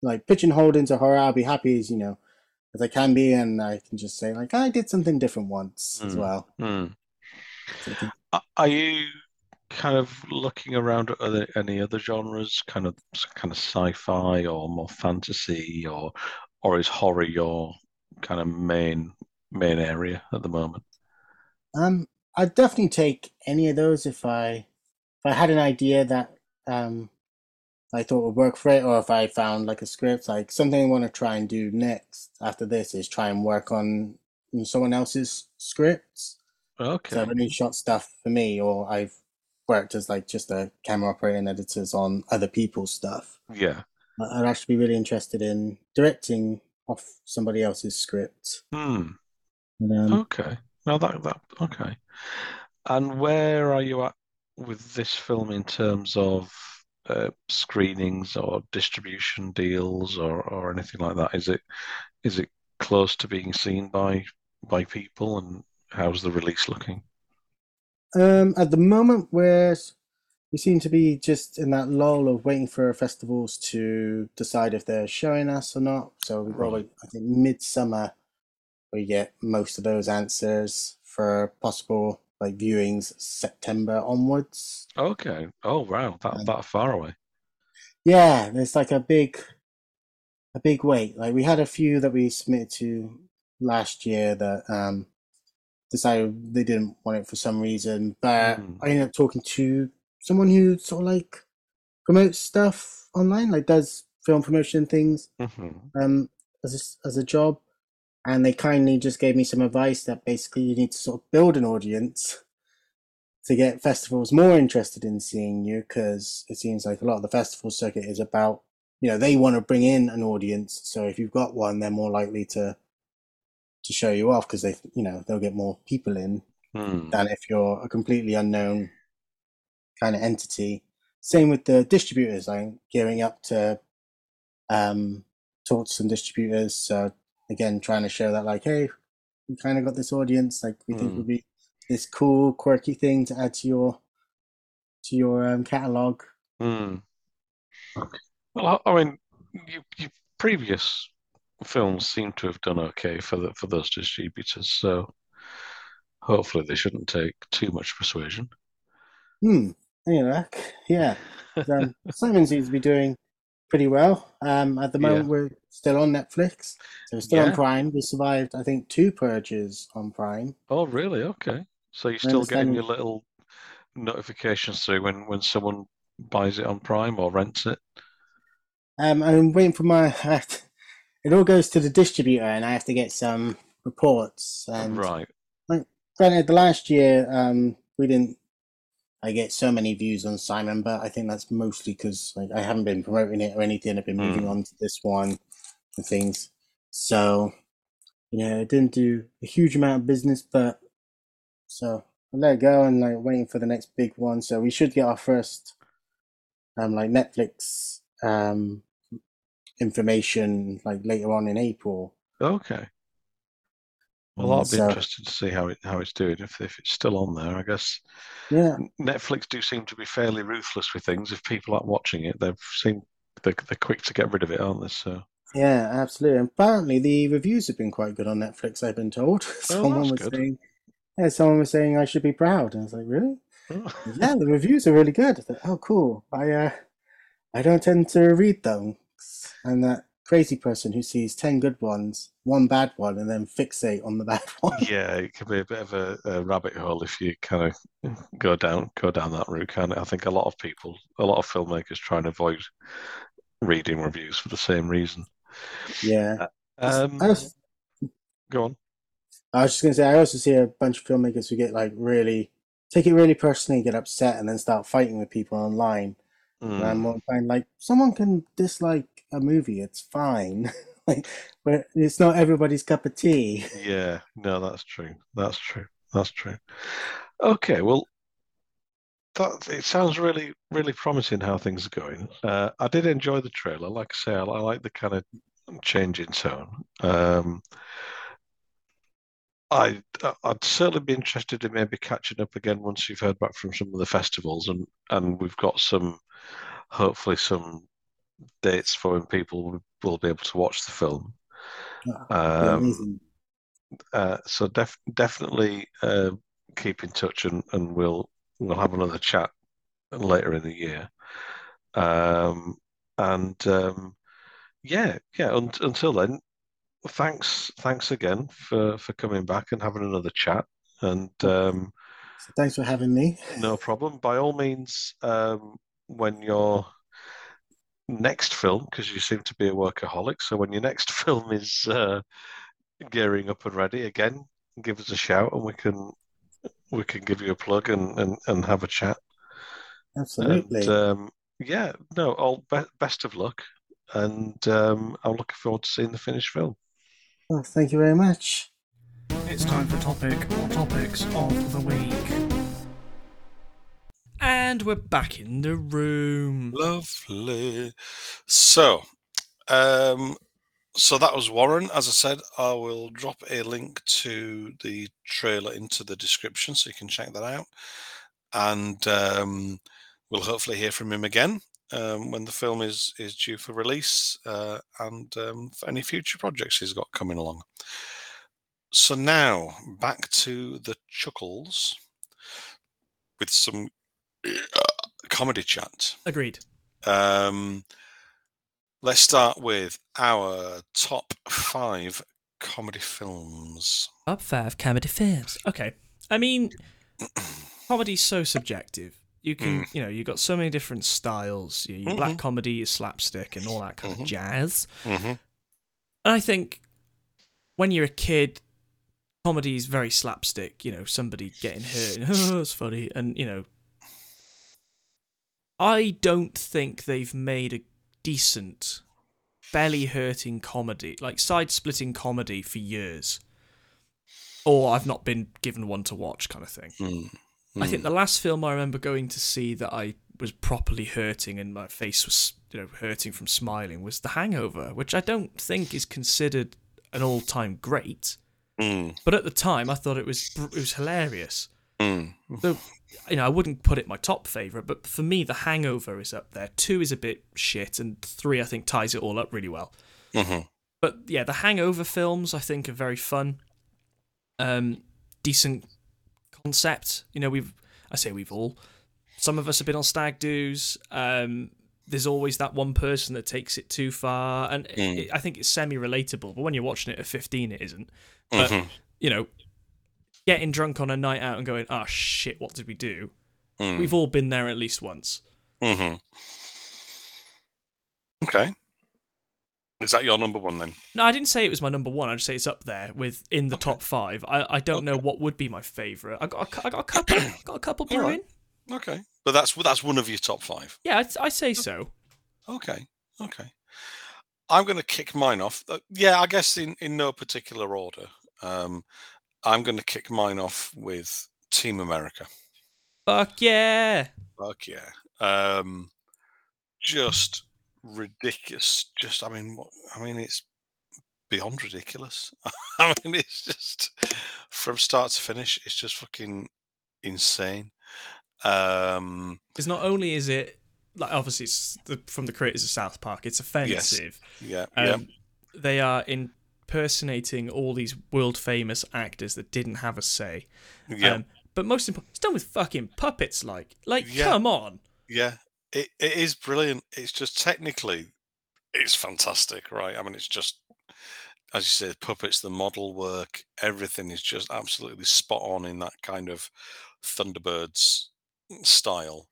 like pigeonholed into horror, I'll be happy as you know as I can be, and I can just say like I did something different once as Mm. well. Hmm. So I Are you kind of looking around at other, any other genres, kind of kind of sci-fi or more fantasy, or or is horror your kind of main main area at the moment? Um, I'd definitely take any of those if I if I had an idea that um I thought would work for it, or if I found like a script, like something I want to try and do next after this is try and work on someone else's scripts. Okay. So. I've only shot stuff for me, or I've worked as like just a camera operator and editors on other people's stuff. Yeah. I- I'd actually be really interested in directing off somebody else's script. Hmm. Um, Okay. Well, that that okay. And where are you at with this film in terms of uh, screenings or distribution deals or or anything like that? Is it is it close to being seen by by people, and how's the release looking? Um, at the moment, we're we seem to be just in that lull of waiting for festivals to decide if they're showing us or not. So got Right. I think midsummer we get most of those answers for possible like viewings September onwards. Okay. Oh wow, that Um, that far away. Yeah, there's like a big, a big wait. Like we had a few that we submitted to last year that um decided they didn't want it for some reason. But Mm. I ended up talking to someone who sort of like promotes stuff online, like does film promotion things hmm um as a, as a job, and they kindly just gave me some advice that basically you need to sort of build an audience to get festivals more interested in seeing you because it seems like a lot of the festival circuit is about you know they want to bring in an audience so if you've got one they're more likely to to show you off because they you know they'll get more people in Hmm. than if you're a completely unknown kind of entity. Same with the distributors. I'm gearing up to um, talk to some distributors. So again, trying to show that like, hey, we kind of got this audience. Like we think Mm. would be this cool, quirky thing to add to your to your um, catalog. Hmm. Well, I I mean, you, you previous films seem to have done okay for the, for those distributors, so hopefully they shouldn't take too much persuasion. Hmm. Anyway, yeah. Um, Simon seems to be doing pretty well. Um, at the Yeah. moment, we're still on Netflix, so we're still on Prime. We survived, I think, two purges on Prime. Oh, really? Okay. So you're still getting your little notifications through when, when someone buys it on Prime or rents it? Um, I'm waiting for my. it all goes to the distributor, and I have to get some reports. And Right. granted, the last year um, we didn't. I get so many views on Simon, but I think that's mostly because like I haven't been promoting it or anything. I've been moving Hmm. on to this one and things. So, you know, it didn't do a huge amount of business, but so I let it go and like waiting for the next big one. So we should get our first um like Netflix um information like later on in April. Okay. Well, that'll be so- interesting to see how it how it's doing. If if it's still on there, I guess Yeah, Netflix do seem to be fairly ruthless with things. If people aren't watching it, they've seen they're, they're quick to get rid of it, aren't they? So yeah, absolutely. And apparently the reviews have been quite good on Netflix, I've been told. someone Oh, that's was good. saying yeah, someone was saying I should be proud. And I was like, Really? oh, Yeah, the reviews are really good. I thought, oh cool. I uh I don't tend to read them. I'm that crazy person who sees ten good ones, one bad one, and then fixate on the bad one. yeah, it can be a bit of a, a rabbit hole if you kind of go down go down that route. Kind of, I think a lot of people, a lot of filmmakers, try and avoid reading reviews for the same reason. Yeah. Um, I was, go on. I was just gonna say I also see a bunch of filmmakers who get like really take it really personally, get upset, and then start fighting with people online. And I'm Mm, like someone can dislike a movie, it's fine. like, but it's not everybody's cup of tea. yeah, no, that's true. That's true. That's true. Okay, well, that it sounds really, really promising how things are going. Uh, I did enjoy the trailer. Like I say, I, I like the kind of change in tone. Um, I I'd certainly be interested in maybe catching up again once you've heard back from some of the festivals and and we've got some hopefully some dates for when people will- be able to watch the film. Um, uh, so def definitely uh, keep in touch and, and we'll we'll have another chat later in the year. Um, and um, yeah, yeah. Un until then, thanks thanks again for for coming back and having another chat. And um, So thanks for having me. no problem. By all means, um, when your next film, because you seem to be a workaholic, so when your next film is uh, gearing up and ready again, give us a shout and we can we can give you a plug and and, and have a chat. Absolutely. And um, yeah, no, all be best of luck, and um, I'm looking forward to seeing the finished film. Well, thank you very much. It's time for topic or topics of the week. And we're back in the room. Lovely. So, um, so that was Warren. As I said, I will drop a link to the trailer into the description so you can check that out. And um, we'll hopefully hear from him again um, when the film is is due for release uh, and um, for any future projects he's got coming along. So now back to the chuckles. with some comedy chat. Agreed. Um, let's start with our top five comedy films. Top five comedy films. Okay. I mean, comedy's so subjective. You can, you know, you've got so many different styles. Your, your black comedy, your slapstick, and all that kind of jazz. Mm-hmm. And I think when you're a kid, comedy is very slapstick. You know, somebody getting hurt, and, oh, it's funny, and you know, I don't think they've made a decent, belly hurting comedy, like side splitting comedy, for years. Or I've not been given one to watch, kind of thing. Mm. I think the last film I remember going to see that I was properly hurting and my face was, you know, hurting from smiling was The Hangover, which I don't think is considered an all-time great. Mm. But at the time, I thought it was it was hilarious. Mm. So, you know, I wouldn't put it my top favorite, but for me, The Hangover is up there. Two is a bit shit, and three I think ties it all up really well. Mhm. But yeah, the Hangover films I think are very fun. Um, decent concept. You know, we've I say we've all. Some of us have been on stag do's. Um, there's always that one person that takes it too far, and Mm. it- I think it's semi-relatable. But when you're watching it at 15, it isn't. But Mhm. you know, getting drunk on a night out and going, "Oh shit, what did we do?" Mm. We've all been there at least once. Mhm. Okay. Is that your number one then? No, I didn't say it was my number one. I just say it's up there with in the top five. I, I don't know what would be my favorite. I got a, I got a couple. got a couple brewing. right. Okay. But that's that's one of your top five. Yeah, I'd, I say so. Okay. Okay. I'm going to kick mine off. Uh, yeah, I guess in, in no particular order. Um, I'm going to kick mine off with Team America. Fuck yeah! Fuck yeah. Um, just ridiculous. Just, I mean, what, I mean, it's beyond ridiculous. I mean, it's just from start to finish, it's just fucking insane. Um, Because not only is it like obviously it's the, from the creators of South Park, it's offensive. yeah, Um, yeah, They are impersonating all these world famous actors that didn't have a say. yeah, Um, but most important, it's done with fucking puppets. Like, like, Yeah. come on. yeah. It, it is brilliant. It's just technically, it's fantastic, right? I mean, it's just, as you said, puppets, the model work, everything is just absolutely spot on in that kind of Thunderbirds style.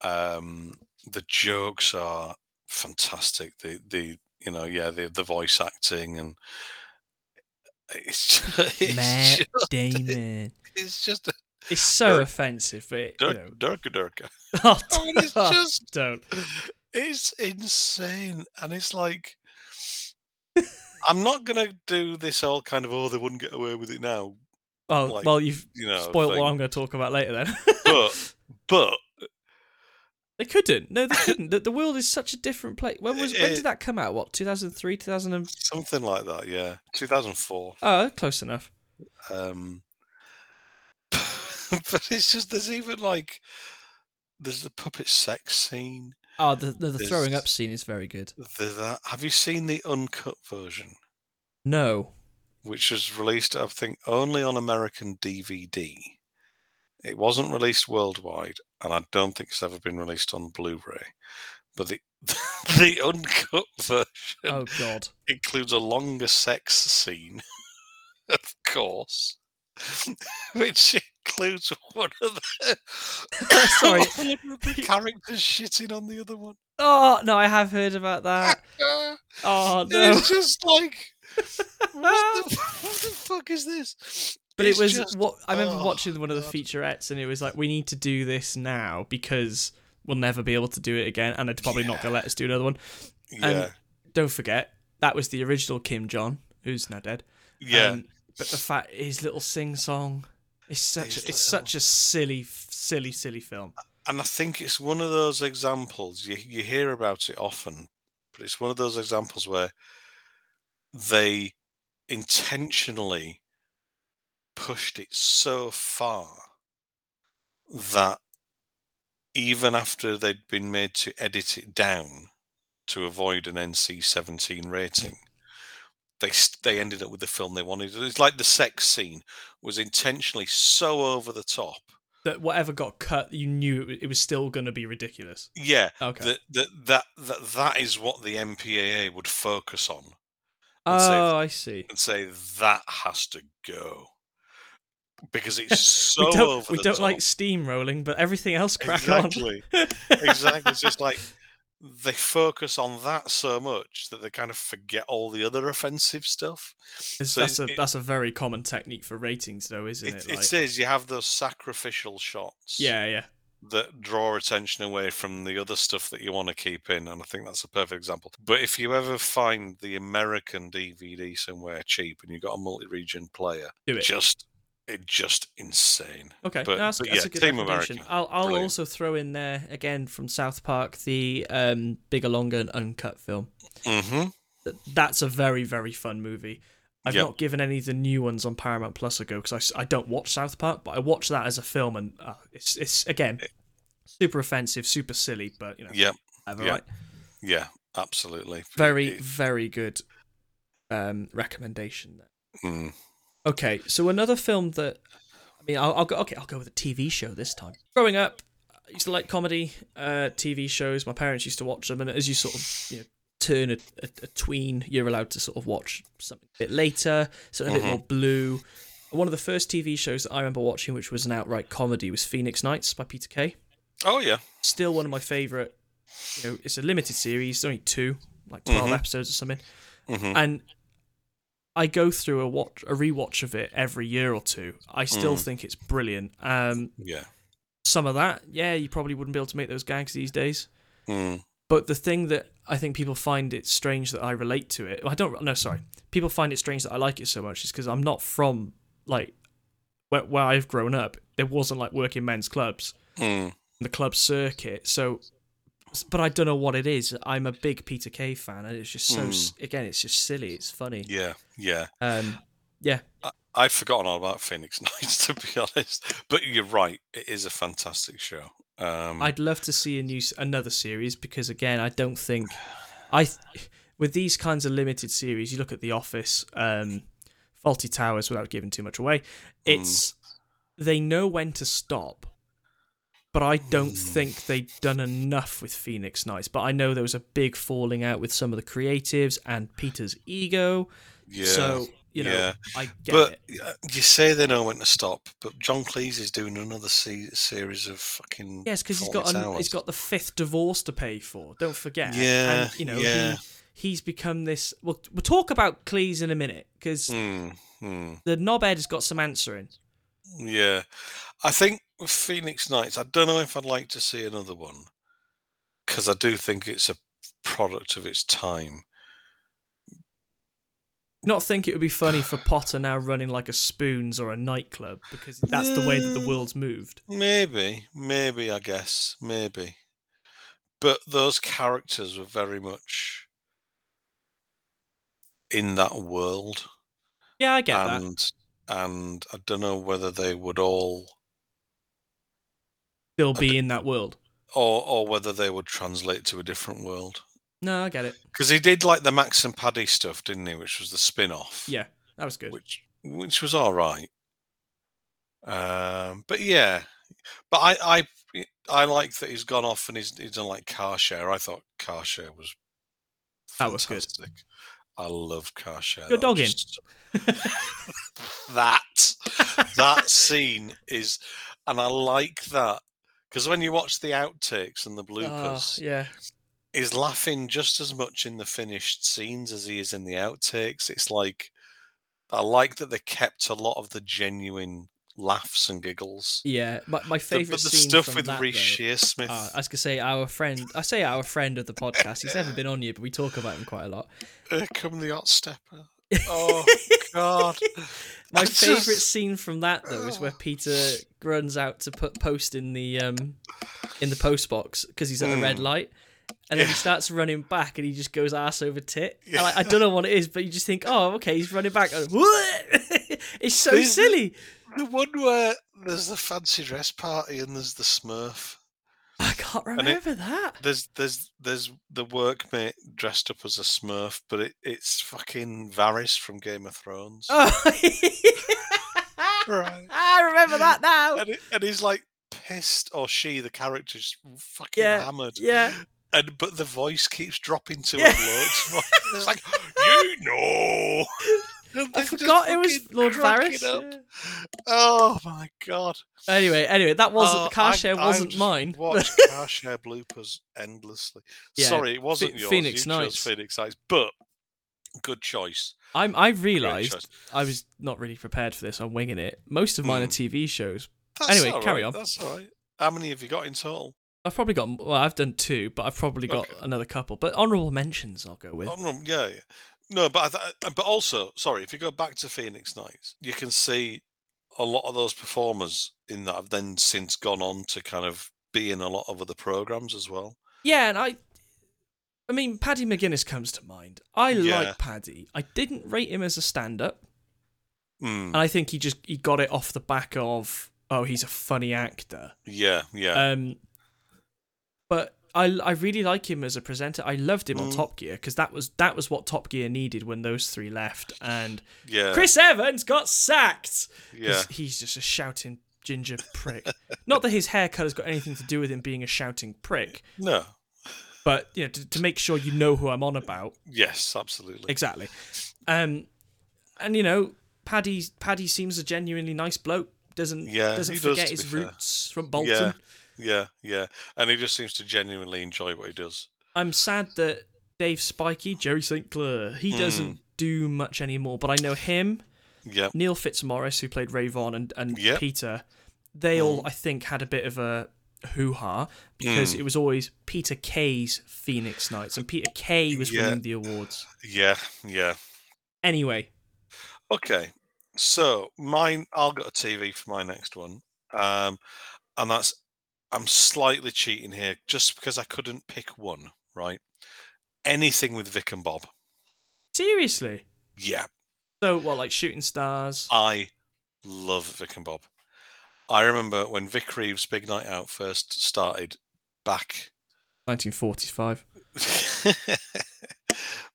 Um, the jokes are fantastic. The the you know yeah the the voice acting and eh, eh, it's just, it's Matt just, Damon. it's just a It's so offensive, but you know, Dirk, Dirk. oh, I mean, it's just don't. it's insane, and it's like I'm not gonna do this all kind of oh they wouldn't get away with it now, Oh, like, well, you've you know. spoiled thing. what I'm going to talk about later. Then But but they couldn't. No, they couldn't. the, the world is such a different place. When was when did that come out? What 2003, 2000? And... something like that, yeah. 2004. Oh, close enough. Um, but it's just there's even like there's the puppet sex scene. Oh, the the, the throwing up scene is very good. That. Have you seen the uncut version, No. which was released I think only on American DVD? It wasn't released worldwide, and I don't think it's ever been released on Blu-ray. But the the uncut version Oh God. includes a longer sex scene, of course, which includes one of the Sorry. the characters shitting on the other one. Oh no, I have heard about that. Oh no. It's just like, what the, what the fuck is this? But It's it was just- what I remember oh, watching one of the featurettes, and it was like, we need to do this now because we'll never be able to do it again, and they're probably not going to let us do another one. Yeah, Don't forget, that was the original Kim Jong, who's now dead. yeah, Um, but the fact his little sing song, it's such a, it's such a silly, silly, silly film. and I think it's one of those examples you you hear about it often, but it's one of those examples where they intentionally pushed it so far that even after they'd been made to edit it down to avoid an NC-17 rating, they they ended up with the film they wanted. It's like the sex scene was intentionally so over the top that whatever got cut, you knew it was still going to be ridiculous. Yeah, Okay. that that that that that is what the MPAA would focus on oh, say- I see. and say that has to go because it's so we don't, over we don't top. like steamrolling, but everything else crack exactly on. exactly. It's just like they focus on that so much that they kind of forget all the other offensive stuff. So that's a it- that's a very common technique for ratings, though, isn't It, it? it Like- says you have those sacrificial shots. yeah, yeah. that draw attention away from the other stuff that you want to keep in, and I think that's a perfect example. But if you ever find the American DVD somewhere cheap and you've got a multi-region player, Do it. just it just insane. Okay, But- no, that's, but that's yeah, a good Team recommendation. I'll I'll also throw in there again from South Park the um, bigger, longer, and uncut film. Mm-hmm. That's a very very fun movie. I've Yep. not given any of the new ones on Paramount Plus a go because I don't watch South Park, but I watch that as a film and uh, it's it's again super offensive, super silly, but you know, Yep. whatever, yeah. right? Yeah. Absolutely. Very It- very good um, recommendation. There. mm. Okay, so another film that I mean, I'll, I'll go. Okay, I'll go with a TV show this time. Growing up, I used to like comedy uh, TV shows. My parents used to watch them, and as you sort of you know turn a, a, a tween, you're allowed to sort of watch something a bit later, something a bit Mhm. more blue. One of the first TV shows that I remember watching, which was an outright comedy, was Phoenix Nights by Peter Kay. Oh yeah. Still one of my favorite. You know, it's a limited series, only two, like 12 Mhm. episodes or something hmm and I go through a watch a rewatch of it every year or two. I still Mm. think it's brilliant. Um, Yeah. some of that, yeah, you probably wouldn't be able to make those gags these days. Mm. But the thing that I think people find it strange that I relate to it, I don't. No, sorry, people find it strange that I like it so much is because I'm not from like where, where I've grown up. There wasn't like working men's clubs, Mm. the club circuit. So, but I don't know what it is. I'm a big Peter Kay fan, and it's just so s again, it's just silly. It's funny. Yeah. Yeah. Um, yeah, I've forgotten all about Phoenix Nights to be honest, but you're right. It is a fantastic show. Um, I'd love to see a new another series because again, I don't think I with these kinds of limited series. You look at The Office, um, Fawlty Towers, without giving too much away. It's they know when to stop, but I don't think they've done enough with Phoenix Nights. But I know there was a big falling out with some of the creatives and Peter's ego. yeah. So you know, yeah. I get but it. uh, you say they know when to stop, but John Cleese is doing another se- series of fucking Yes, because he's got an, he's got the fifth divorce to pay for. Don't forget. Yeah, and, you know yeah. he he's become this. We'll we'll talk about Cleese in a minute because Hmm, hmm. the knobhead has got some answering. Yeah, I think with Phoenix Nights, I don't know if I'd like to see another one because I do think it's a product of its time. Not think it would be funny for Potter now running like a spoons or a nightclub because that's the way that the world's moved. Maybe, maybe, I guess, maybe. But those characters were very much in that world, Yeah, I get that. and and I don't know whether they would all, Still be in that world. or or whether they would translate to a different world. No, I get it. Because he did like the Max and Paddy stuff, didn't he? Which was the spin-off. Yeah, that was good. which which was all right. Um, but yeah, but I I I like that he's gone off and he's he's done like car share. I thought car share was That was good. I love car share. Your dog in? just- that that scene is, and I like that because when you watch the outtakes and the Oh, bloopers, yeah. he's laughing just as much in the finished scenes as he is in the outtakes. It's like I like that they kept a lot of the genuine laughs and giggles. Yeah, my, my The- favorite but the scene stuff with that, Reece Shearsmith. Uh, I was gonna say our friend. I say our friend of the podcast. He's never been on here, but we talk about him quite a lot. Here come the hot stepper. Oh God! My just- scene from that though is where Peter runs out to put post in the um in the post box because he's at a red Mm. light, and then he starts running back and he just goes ass over tit. Yeah. I, I don't know what it is, but you just think, oh, okay, he's running back. It's so There's- silly. The one where there's the fancy dress party and there's the Smurf. I can't remember it- remember that. There's there's there's the workmate dressed up as a Smurf, but it, it's fucking Varys from Game of Thrones. Oh. Right. I remember that now. and, it, and he's like pissed, or she, the character's fucking Yeah, hammered. yeah. And but the voice keeps dropping to Yeah. it loads. It's like you know. I forgot it was Lord Varys. yeah. Oh my god! Anyway, anyway, that wasn't Oh, car share I wasn't just mine. Watch car share bloopers endlessly. Yeah, Sorry, it wasn't Phe- yours. Phoenix you Nights. Phoenix Nights, but good choice. I'm I realised choice. I was not really prepared for this. I'm winging it. Most of mine are Hmm. TV shows. That's Anyway, all carry on. That's all right. How many have you got in total? I've probably got well, I've done two, but I've probably got Okay. another couple. But honourable mentions, I'll go with. No, yeah, yeah. No, but I th- but also, sorry, if you go back to Phoenix Nights, you can see a lot of those performers in that have then since gone on to kind of be in a lot of other programs as well. Yeah, and I, I mean, Paddy McGuinness comes to mind. I Yeah. like Paddy. I didn't rate him as a stand-up, Mm, and I think he just he got it off the back of oh he's a funny actor. yeah, yeah, Um, but I I really like him as a presenter. I loved him on Mm. Top Gear because that was that was what Top Gear needed when those three left, and yeah, Chris Evans got sacked. yeah. he's just a shouting ginger prick. Not that his haircut has got anything to do with him being a shouting prick, No, but you know to, to make sure you know who I'm on about. yes, absolutely. Exactly. Um, and you know, Paddy Paddy seems a genuinely nice bloke. Doesn't Yeah, doesn't he does, forget his be fair. roots from Bolton. Yeah, yeah, yeah. and he just seems to genuinely enjoy what he does. I'm sad that Dave Spikey, Jerry St. Clair, he doesn't Hmm. do much anymore. But I know him, Yeah, Neil Fitzmaurice, who played Ray Von, and, and Yep. Peter, they all, Mm. I think, had a bit of a hoo ha because Mm. it was always Peter Kay's Phoenix Nights, and Peter Kay was Yeah. winning the awards. yeah, yeah. Anyway, Okay, so mine, I'll get a TV for my next one, um, and that's I'm slightly cheating here just because I couldn't pick one. Right, anything with Vic and Bob. seriously. Yeah, So, what, like Shooting Stars? I love Vic and Bob. I remember when Vic Reeves' Big Night Out first started back 1945.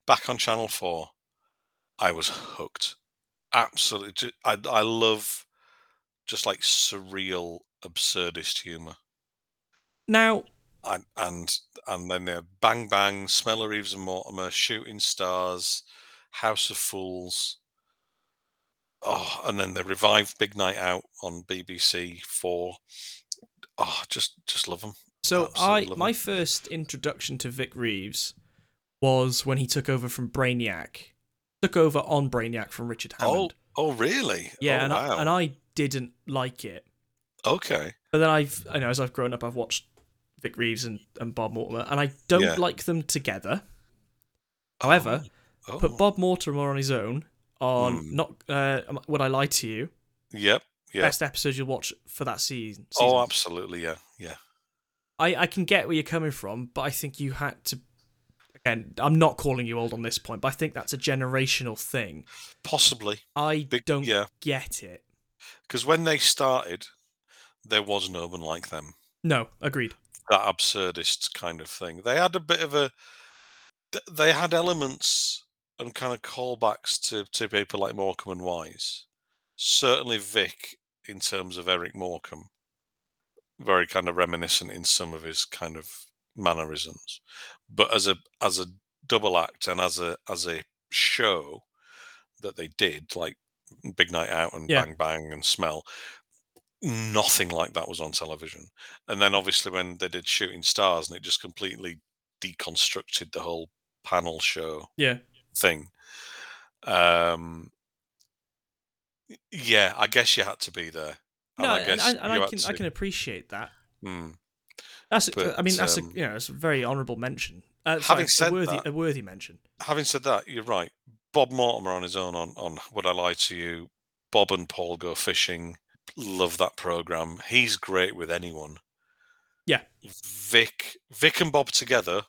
back on Channel Four. I was hooked. Absolutely, I I love just like surreal, absurdist humor. Now, and and and then they're Bang Bang, Smell of Reeves and Mortimer, Shooting Stars, House of Fools. Oh, and then they revived Big Night Out on BBC Four. Oh, just just love them. so Absolutely I love my first introduction to Vic Reeves was when he took over from Brainiac. Took over on Brainiac from Richard Oh, Hammond. oh, really? yeah, oh, and wow. I, and I didn't like it. okay. But then I've, I know, as I've grown up, I've watched Vic Reeves and, and Bob Mortimer, and I don't Yeah. like them together. However, oh, put Bob Mortimer on his own on Hmm. not uh, Would I Lie to You? Yep. Yeah. Best episode you'll watch for that season. Oh, absolutely. Yeah. Yeah. I, I can get where you're coming from, but I think you had to. Again, I'm not calling you old on this point, but I think that's a generational thing. Possibly. I Big, don't Yeah. get it. Because when they started, there was no one like them. No, agreed. That absurdist kind of thing. They had a bit of a they had elements and kind of callbacks to, to people like Morecambe and Wise. Certainly Vic in terms of Eric Morecambe. Very kind of reminiscent in some of his kind of mannerisms. But as a as a double act and as a as a show that they did, like Big Night Out and Yeah. Bang Bang and Smell, nothing like that was on television. And then obviously when they did Shooting Stars and it just completely deconstructed the whole panel show Yeah. thing. Um yeah, I guess you had to be there. No, I and, guess and, and I can to- I can appreciate that. Hmm. That's But, I mean that's um, a you know it's a very honourable mention. Uh, having sorry, said a worthy that- a worthy mention. Having said that, you're right. Bob Mortimer on his own on, on Would I Lie to You? Bob and Paul Go Fishing. Love that program. He's great with anyone. Yeah. Vic Vic and Bob together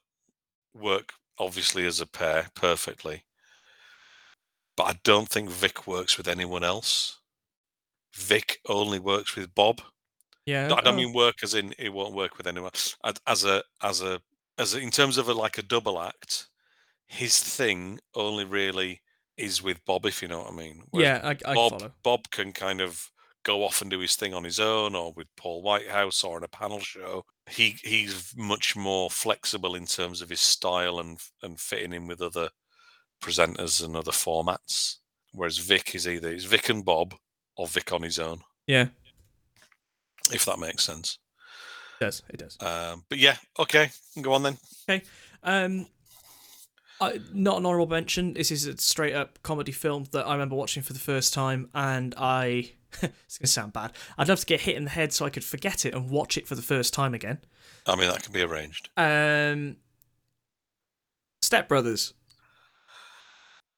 work obviously as a pair perfectly. But I don't think Vic works with anyone else. Vic only works with Bob. Yeah, I don't oh, mean work as in it won't work with anyone. As- As a as a as a, in terms of a, like a double act, his thing only really is with Bob, if you know what I mean. Whereas yeah, I, I Bob follow. Bob can kind of go off and do his thing on his own, or with Paul Whitehouse, or in a panel show. He he's much more flexible in terms of his style and and fitting in with other presenters and other formats. Whereas Vic is either it's Vic and Bob or Vic on his own, Yeah, if that makes sense. it does. It does. Um, but yeah, okay, go on then. Okay. Um, I, not an honorable mention. This is a straight up comedy film that I remember watching for the first time, and I. it's gonna sound bad. I'd love to get hit in the head so I could forget it and watch it for the first time again. I mean, that can be arranged. Um, Step Brothers,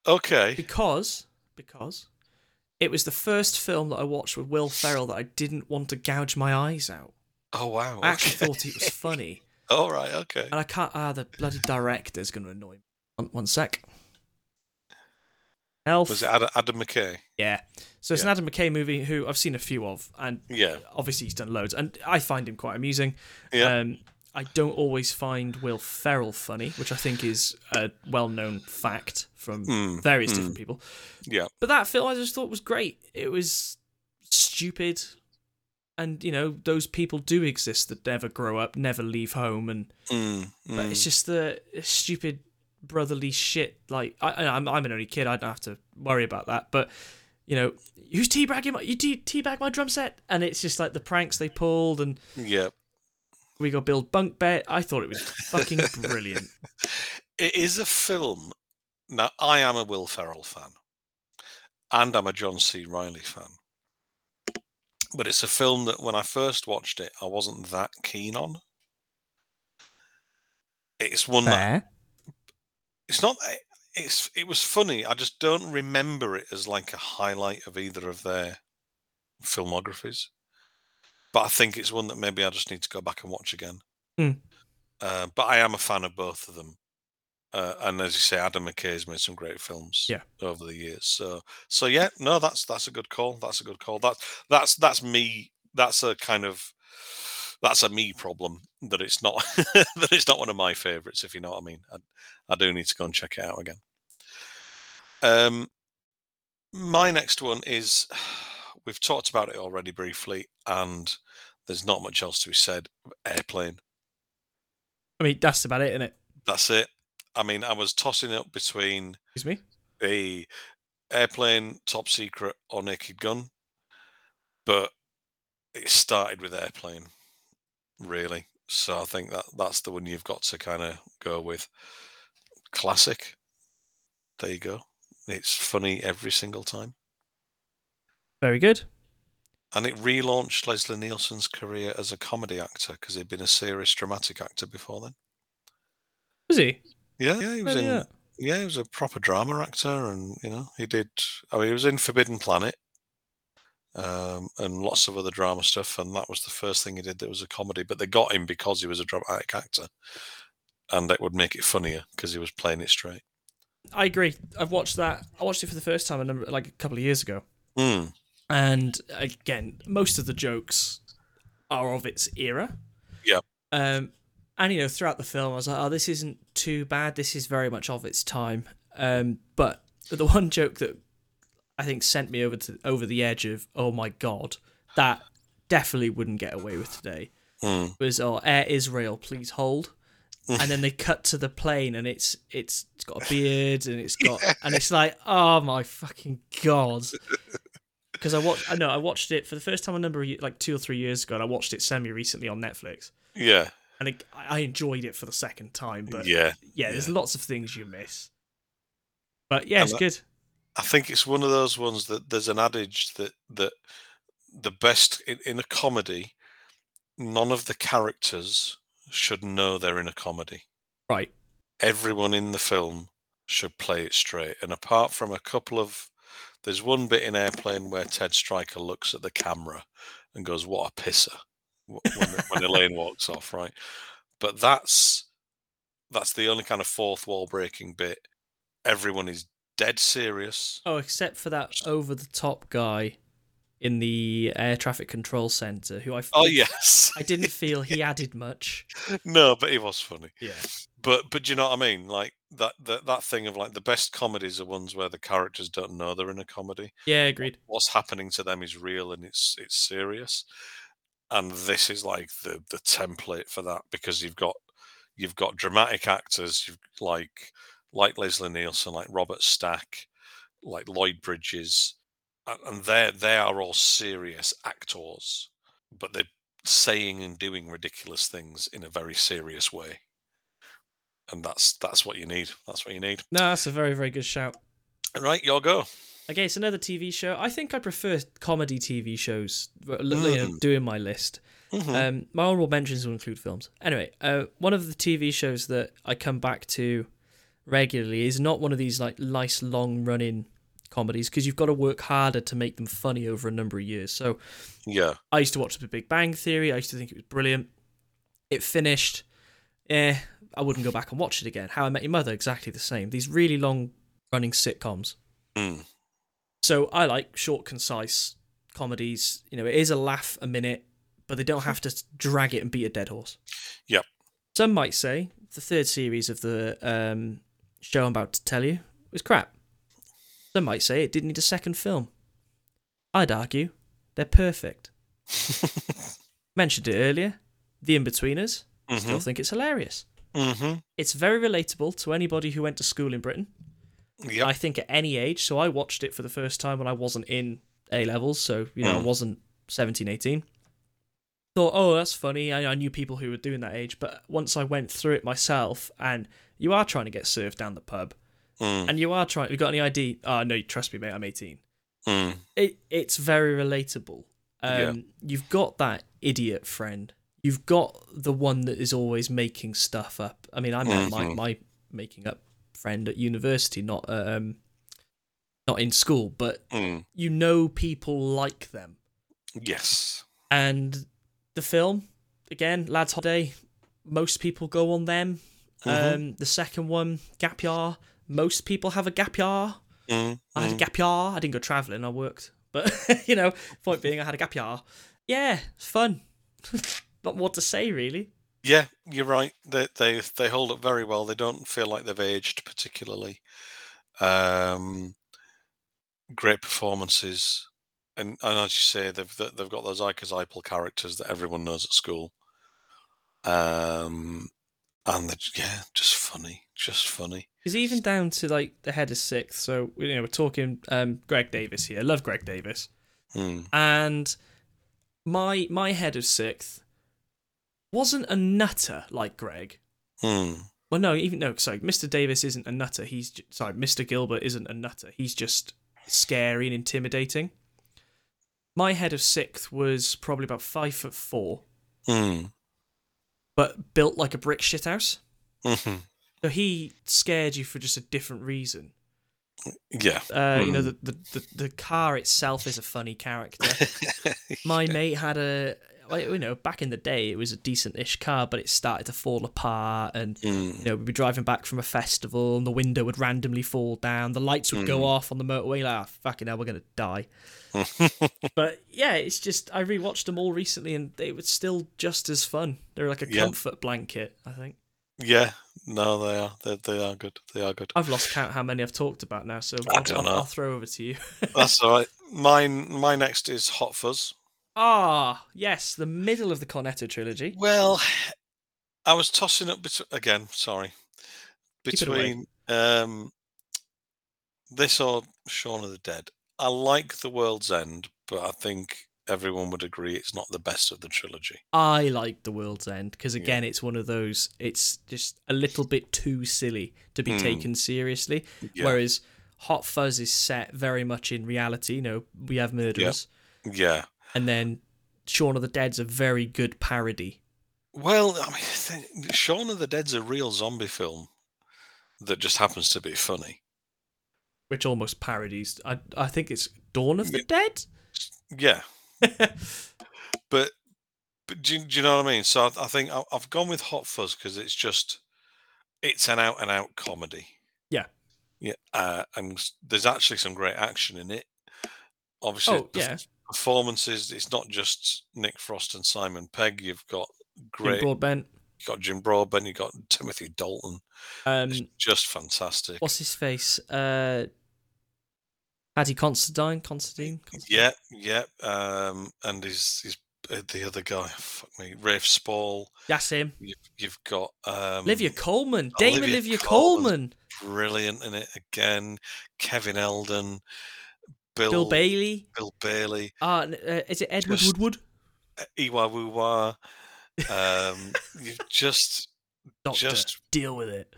Okay. because because it was the first film that I watched with Will Ferrell that I didn't want to gouge my eyes out. Oh wow. I actually okay. thought it was funny, All right. Okay. and I can't. Ah, the bloody director's gonna annoy me. One, one sec. Elf. Was it Adam, Adam McKay? Yeah. So it's Yeah. an Adam McKay movie who I've seen a few of, and Yeah. obviously he's done loads, and I find him quite amusing. Yeah. Um, I don't always find Will Ferrell funny, which I think is a well-known fact from Mm, various mm. different people. Yeah. But that film I just thought was great. It was stupid, and you know those people do exist that never grow up, never leave home, and Mm, but it's just the stupid brotherly shit. Like I, I- I'm, I'm an only kid. I don't have to worry about that. But you know, who's teabagging my you tea, teabag my drum set? And it's just like the pranks they pulled, and yeah. we got build bunk bed. I thought it was fucking brilliant. It is a film. Now, I am a Will Ferrell fan, and I'm a John C. Reilly fan. But it's a film that when I first watched it, I wasn't that keen on. It's one that Fair. It's not. It's it was funny. I just don't remember it as like a highlight of either of their filmographies. But I think it's one that maybe I just need to go back and watch again. Hmm. Uh, but I am a fan of both of them. Uh, and as you say, Adam McKay's made some great films Yeah. over the years. So, so yeah, no, that's that's a good call. That's a good call. That's that's that's me. That's a kind of that's a me problem that it's not that it's not one of my favorites. If you know what I mean, I, I do need to go and check it out again. Um, my next one is we've talked about it already briefly, and there's not much else to be said. Airplane. I mean, that's about it, isn't it? That's it. I mean, I was tossing it up between Excuse me. a airplane, top secret, or naked gun, but it started with airplane, really. So I think that that's the one you've got to kind of go with. Classic. There you go. It's funny every single time, Very good. and it relaunched Leslie Nielsen's career as a comedy actor because he'd been a serious dramatic actor before then. Was he? Yeah, yeah, he was Oh, in. yeah. Yeah, he was a proper drama actor, and you know, he did. I mean, he was in Forbidden Planet, um, and lots of other drama stuff. And that was the first thing he did that was a comedy. But they got him because he was a dramatic actor, and that would make it funnier because he was playing it straight. I agree. I've watched that. I watched it for the first time a number, like a couple of years ago. Mm, and again, most of the jokes are of its era. Yep. Um, and you know, throughout the film, I was like, "Oh, this isn't too bad. This is very much of its time." Um, but the one joke that I think sent me over to over the edge of, "Oh my god," that definitely wouldn't get away with today mm. was, "Oh, Air Israel, please hold." and then they cut to the plane, and it's it's it's got a beard, and it's got, and it's like, oh my fucking god! Because I watched, I know I watched it for the first time a number of like two or three years ago, and I watched it semi recently on Netflix, Yeah, and it, I I enjoyed it for the second time. But yeah. yeah, there's yeah. lots of things you miss. But yeah, And it's that- good. I think it's one of those ones that there's an adage that that the best in, in a comedy, none of the characters should know they're in a comedy. Right. everyone in the film should play it straight. And apart from a couple of, there's one bit in Airplane where Ted Striker looks at the camera and goes, "What a pisser," when, when Elaine walks off, right? But that's that's the only kind of fourth wall breaking bit. Everyone is dead serious. Oh, except for that over the top guy in the air traffic control center, who I Oh yes. I didn't feel he added much. no, but he was funny. Yeah. But but do you know what I mean? Like that that that thing of like the best comedies are ones where the characters don't know they're in a comedy. Yeah, agreed. What's happening to them is real and it's it's serious. And this is like the the template for that because you've got you've got dramatic actors, you've like like Leslie Nielsen, like Robert Stack, like Lloyd Bridges, and they they are all serious actors, but they're saying and doing ridiculous things in a very serious way. And that's that's what you need. That's what you need. No, that's a very, very good shout. Right, your go. Okay, it's another TV show. I think I prefer comedy TV shows. Mm. doing my list. Mhm. Um, my honorable mentions will include films. Anyway, uh, one of the TV shows that I come back to regularly is not one of these like nice long running comedies because you've got to work harder to make them funny over a number of years. So yeah. I used to watch The Big Bang Theory. I used to think it was brilliant. It finished. Eh, I wouldn't go back and watch it again. How I Met Your Mother, exactly the same. These really long running sitcoms. Mm. So I like short, concise comedies. You know, it is a laugh a minute, but they don't have to drag it and beat a dead horse. Yep. Some might say the third series of the um, show I'm about to tell you was crap. Some might say it didn't need a second film. I'd argue they're perfect. Mentioned it earlier. The Inbetweeners. Still Mhm. think it's hilarious. Mhm. It's very relatable to anybody who went to school in Britain. Yep. I think at any age. So I watched it for the first time when I wasn't in A levels, so you know I Mm. wasn't 17, 18. Thought, oh, that's funny. I, I knew people who were doing that age, but once I went through it myself, and you are trying to get served down the pub, Mm. and you are trying. You got any ID? Oh no, trust me, mate. I'm 18. Mm. It it's very relatable. Um, Yeah. You've got that idiot friend. You've got the one that is always making stuff up. I mean, I met my Mhm. my making up friend at university, not um, not in school, but Mm. you know people like them. Yes. And the film, again, Lads Holiday, most people go on them. Mhm. Um, the second one, Gap Year, most people have a gap year. Mm. I had a Mm. gap year. I didn't go travelling, I worked. But, you know, point being, I had a gap year. Yeah, it's fun. Not what to say, really. Yeah, you're right. They they they hold up very well. They don't feel like they've aged particularly. Um, great performances, and, and as you say, they've they've got those archetypal characters that everyone knows at school. Um, and they're, yeah, just funny, just funny. Because even down to, like, the head of sixth. So, you know, we're talking um, Greg Davies here. Love Greg Davies. Mm. and my my head of sixth wasn't a nutter like Greg. Mm. Well, no, even no. Sorry, Mr. Davies isn't a nutter. He's sorry, Mr. Gilbert isn't a nutter. He's just scary and intimidating. My head of sixth was probably about five foot four, Mm. But built like a brick shithouse. Mhm. So he scared you for just a different reason. Yeah. Uh, You know, Mm. the, the the the car itself is a funny character. my mate had a like, you know back in the day it was a decent-ish car but it started to fall apart and you Mm. know we'd be driving back from a festival and the window would randomly fall down the lights would go Mm. off on the motorway like oh, fucking hell we're gonna die but yeah it's just i rewatched them all recently and they were still just as fun they're like a Yeah. comfort blanket i think yeah. No, they are. They they are good. They are good. i've lost count how many i've talked about now so I I'll, don't I'll, know. I'll throw over to you That's all right. Mine. My next is Hot Fuzz. Ah yes the middle of the cornetto trilogy Well, I was tossing up between again. Sorry, Keep it away. between um, this or Shaun of the Dead. I like The World's End, but I think everyone would agree it's not the best of the trilogy. I like The World's End because Yeah. again, it's one of those. It's just a little bit too silly to be Mm. taken seriously. Yeah, Whereas Hot Fuzz is set very much in reality. You know, we have murderers, yeah. And then Shaun of the Dead's a very good parody. Well, I mean, Shaun of the Dead's a real zombie film that just happens to be funny. Which almost parodies. I I think it's Dawn of the. Dead. Yeah, but but do, you- do you know what I mean? So I, I think I, I've gone with Hot Fuzz because it's just it's an out and out comedy. Yeah. Yeah, uh, and there's actually some great action in it. Obviously, Oh, yeah. Performances. It's not just Nick Frost and Simon Pegg. You've got Jim great. Broadbent. You've got Jim Broadbent. You've got Timothy Dalton. Um, It's just fantastic. what's his face? Uh, Paddy Considine. Considine. Considine? Yeah, yeah. Um, and he's he's uh, the other guy. Fuck me, Rafe Spall. That's him. You've, you've got um, Olivia Colman. Dame Olivia Colman's Colman. brilliant in it again. Kevin Eldon, Bill Bill Bailey. Bill Bailey, Ah, uh, is it Edward Just- Woodward? uh, Iwa Wuwa. Um, you've just Doctor. just deal with it.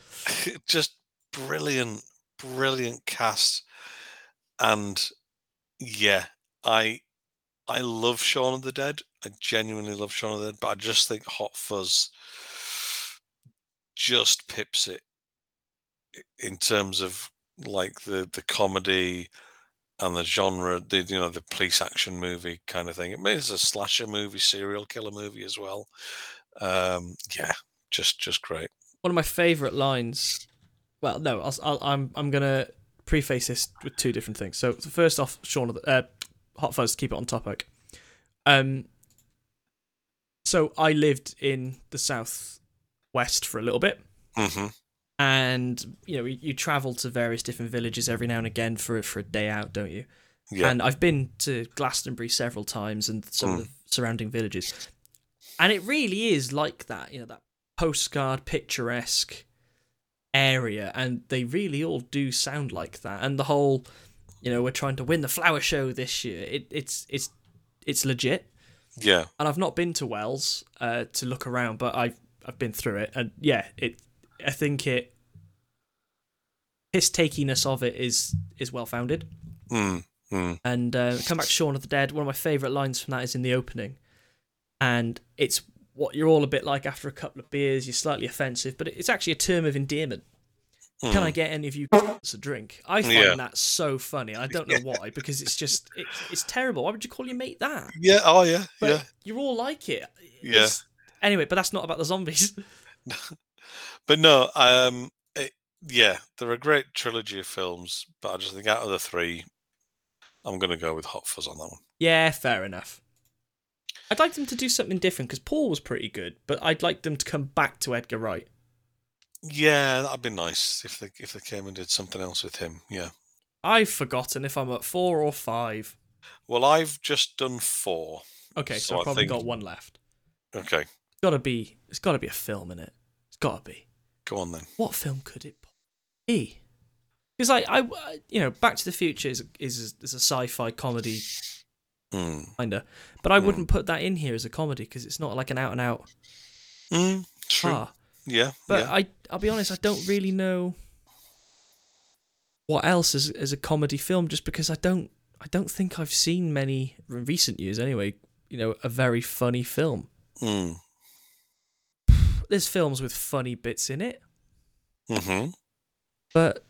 just brilliant, brilliant cast, and yeah, I I love Shaun of the Dead. I genuinely love Shaun of the Dead, but I just think Hot Fuzz just pips it in terms of like the the comedy and the genre, the you know the police action movie kind of thing. It means a slasher movie, serial killer movie as well. Um, yeah, just just great. One of my favourite lines. Well, no, I'll, I'll, I'm I'm gonna preface this with two different things. So first off, Sean, uh, Hot Fuzz. Keep it on topic. Um. So I lived in the south west for a little bit, hmm and you know you, you travel to various different villages every now and again for for a day out, don't you? Yeah. And I've been to Glastonbury several times and some of Mm. the surrounding villages. And it really is like that, you know, that postcard picturesque area. And they really all do sound like that. And the whole, you know, we're trying to win the flower show this year. It, it's it's it's legit. yeah. And I've not been to Wells uh, to look around, but I've I've been through it. And yeah, it I think it piss takiness of it is is well founded. Mm, mm. And uh, come back to Shaun of the Dead. One of my favourite lines from that is in the opening, and it's what you're all a bit like after a couple of beers. You're slightly offensive, but it's actually a term of endearment. Can I mm. get any of you a drink? I find Yeah. that so funny. I don't know why because it's just it, it's terrible. Why would you call your mate that? Yeah. Oh, yeah. But yeah. you're all like it. Yeah. Anyway, but that's not about the zombies. But no. Um. It, yeah, they're a great trilogy of films, but I just think out of the three, I'm going to go with Hot Fuzz on that one. yeah, fair enough. I'd like them to do something different because Paul was pretty good, but I'd like them to come back to Edgar Wright. Yeah, that'd be nice if they if they came and did something else with him. Yeah. I've forgotten if I'm at four or five. Well, I've just done four. Okay, so, So I've probably think- got one left. Okay, It's gotta be. It's gotta be a film in it. It's gotta be. go on then. What film could it be? Because like I, I- you know, Back to the Future is is is a sci-fi comedy Mm. kinda, but I Hmm. wouldn't put that in here as a comedy because it's not like an out and out Mm. True. car. Yeah. But yeah. I, I'll be honest, I don't really know what else is as a comedy film, just because I don't, I don't think I've seen many in recent years anyway. You know, a very funny film. Mm. There's films with funny bits in it, hmm but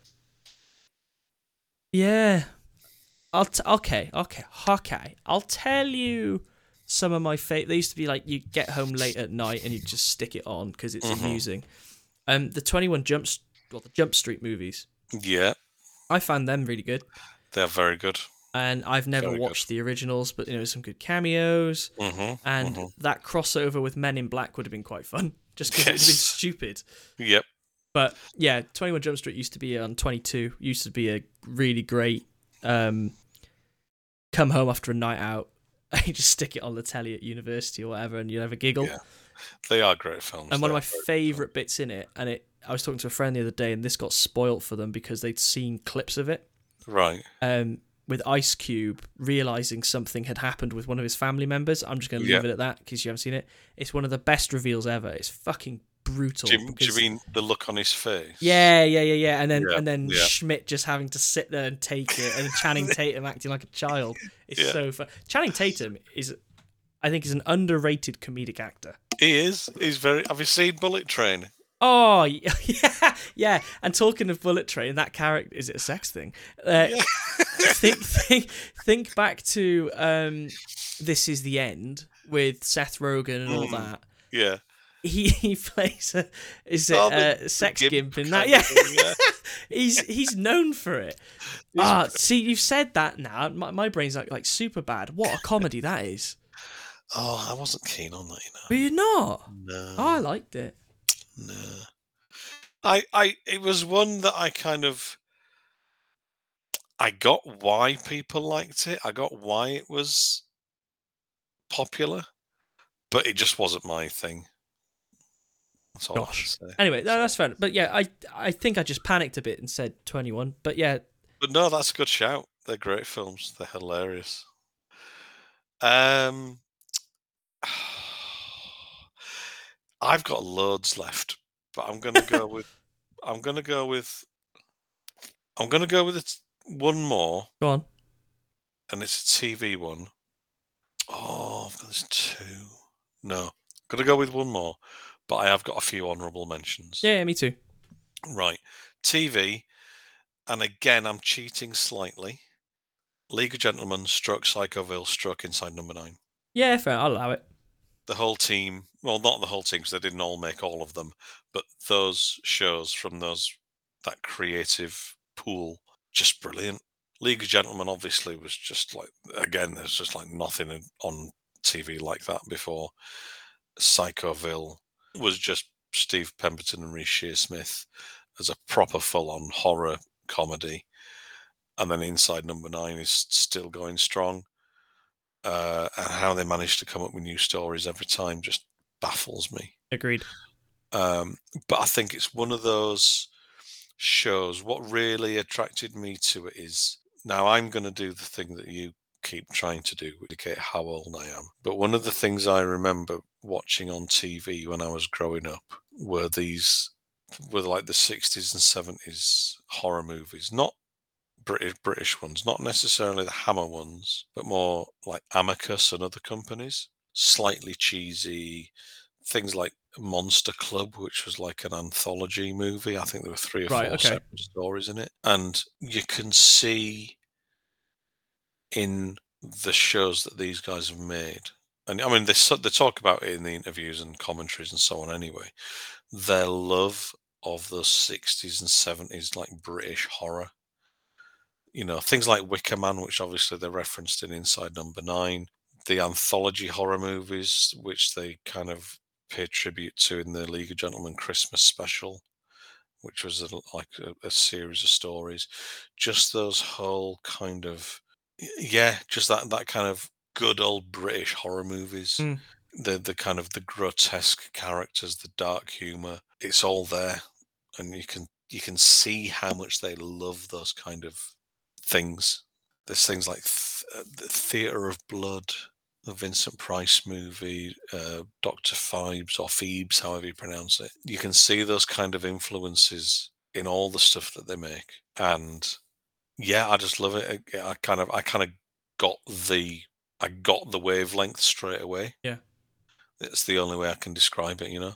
yeah, I'll t- okay, okay, okay. I'll tell you some of my favorite. They used to be like you get home late at night and you just stick it on because it's Mhm. amusing. Um, the Twenty One Jump, well, the Jump Street movies. Yeah, I found them really good. they're very good. and I've never Very good. watched the originals, but you know some good cameos, hmm and mhm. that crossover with Men in Black would have been quite fun, just because it would been stupid. Yep. But yeah, Twenty One Jump Street used to be on Twenty Two, used to be a really great. Um, come home after a night out, you just stick it on the telly at university or whatever, and you have a giggle. Yeah. They are great films. And one of my are very good favorite bits in it, and it, I was talking to a friend the other day, and this got spoilt for them because they'd seen clips of it. Right. um, with Ice Cube realizing something had happened with one of his family members. I'm just going to leave Yeah. it at that because you haven't seen it. It's one of the best reveals ever. It's fucking brutal. Do you, do you mean the look on his face? Yeah, yeah, yeah, yeah. And then Yeah, and then yeah. Schmidt just having to sit there and take it, and Channing Tatum acting like a child. It's so fun. Channing Tatum is, I think, is an underrated comedic actor. He is. He's very. Have you seen Bullet Train? Oh yeah, yeah. And talking of Bullet Train, that character is it a sex thing? Uh, Yeah. think, think, think back to um, This Is the End with Seth Rogen and all Mm. that. Yeah. he he plays a is it Oh, uh, sex gimp gimp in that? Yeah, thing, yeah. he's he's known for it. Ah, see, you've said that now. My, my brain's like like Superbad. What a comedy that is. Oh, I wasn't keen on that, you know. But you're not. No. Oh, I liked it. No. I I it was one that I kind of I got why people liked it. I got why it was popular, but it just wasn't my thing. That's all I can Gosh. say. Anyway, no, that's fair. But yeah, I I think I just panicked a bit and said 21. But yeah, But no, that's a good shout. They're great films. They're hilarious. Um, I've got loads left, but I'm gonna go with. I'm gonna go with. I'm gonna go with it, one more, go on. and it's a TV one. Oh, I've got this two. No, gonna go with one more, but I have got a few honourable mentions. Yeah, me too. Right. TV, and again, I'm cheating slightly. League of Gentlemen, struck Psychoville, struck Inside Number Nine. Yeah, fair. I'll allow it. The whole team, well, not the whole team, because they didn't all make all of them, but those shows from those that creative pool, just brilliant. League of Gentlemen obviously was just like again, there's just like nothing on TV like that before. Psychoville was just Steve Pemberton and Reece Shearsmith as a proper full-on horror comedy, and then Inside Number Nine is still going strong. Uh, and how they manage to come up with new stories every time just baffles me. Agreed. Um, but I think it's one of those shows. What really attracted me to it is now I'm going to do the thing that you keep trying to do, indicate how old I am. But one of the things I remember watching on TV when I was growing up were these, were like the 60s and 70s horror movies, not British British ones, not necessarily the Hammer ones, but more like Amicus and other companies. Slightly cheesy, things like Monster Club, which was like an anthology movie. I think there were three or Right, four okay. separate stories in it, and you can see in the shows that these guys have made. And I mean, they they talk about it in the interviews and commentaries and so on. Anyway, their love of the '60s and '70s, like British horror. You know, things like Wicker Man, which obviously they referenced in Inside Number Nine, the anthology horror movies, which they kind of pay tribute to in the League of Gentlemen Christmas special, which was a, like a, a series of stories. Just those whole kind of, yeah, just that that kind of good old British horror movies. Mm. The the kind of the grotesque characters, the dark humor. It's all there, and you can you can see how much they love those kind of things. There's things like th- uh, the Theatre of Blood, the Vincent Price movie, uh, Doctor Phibes or Phoebes, however you pronounce it. You can see those kind of influences in all the stuff that they make, and yeah, I just love it. I, I kind of, I kind of got the, I got the wavelength straight away. Yeah. it's the only way I can describe it, you know.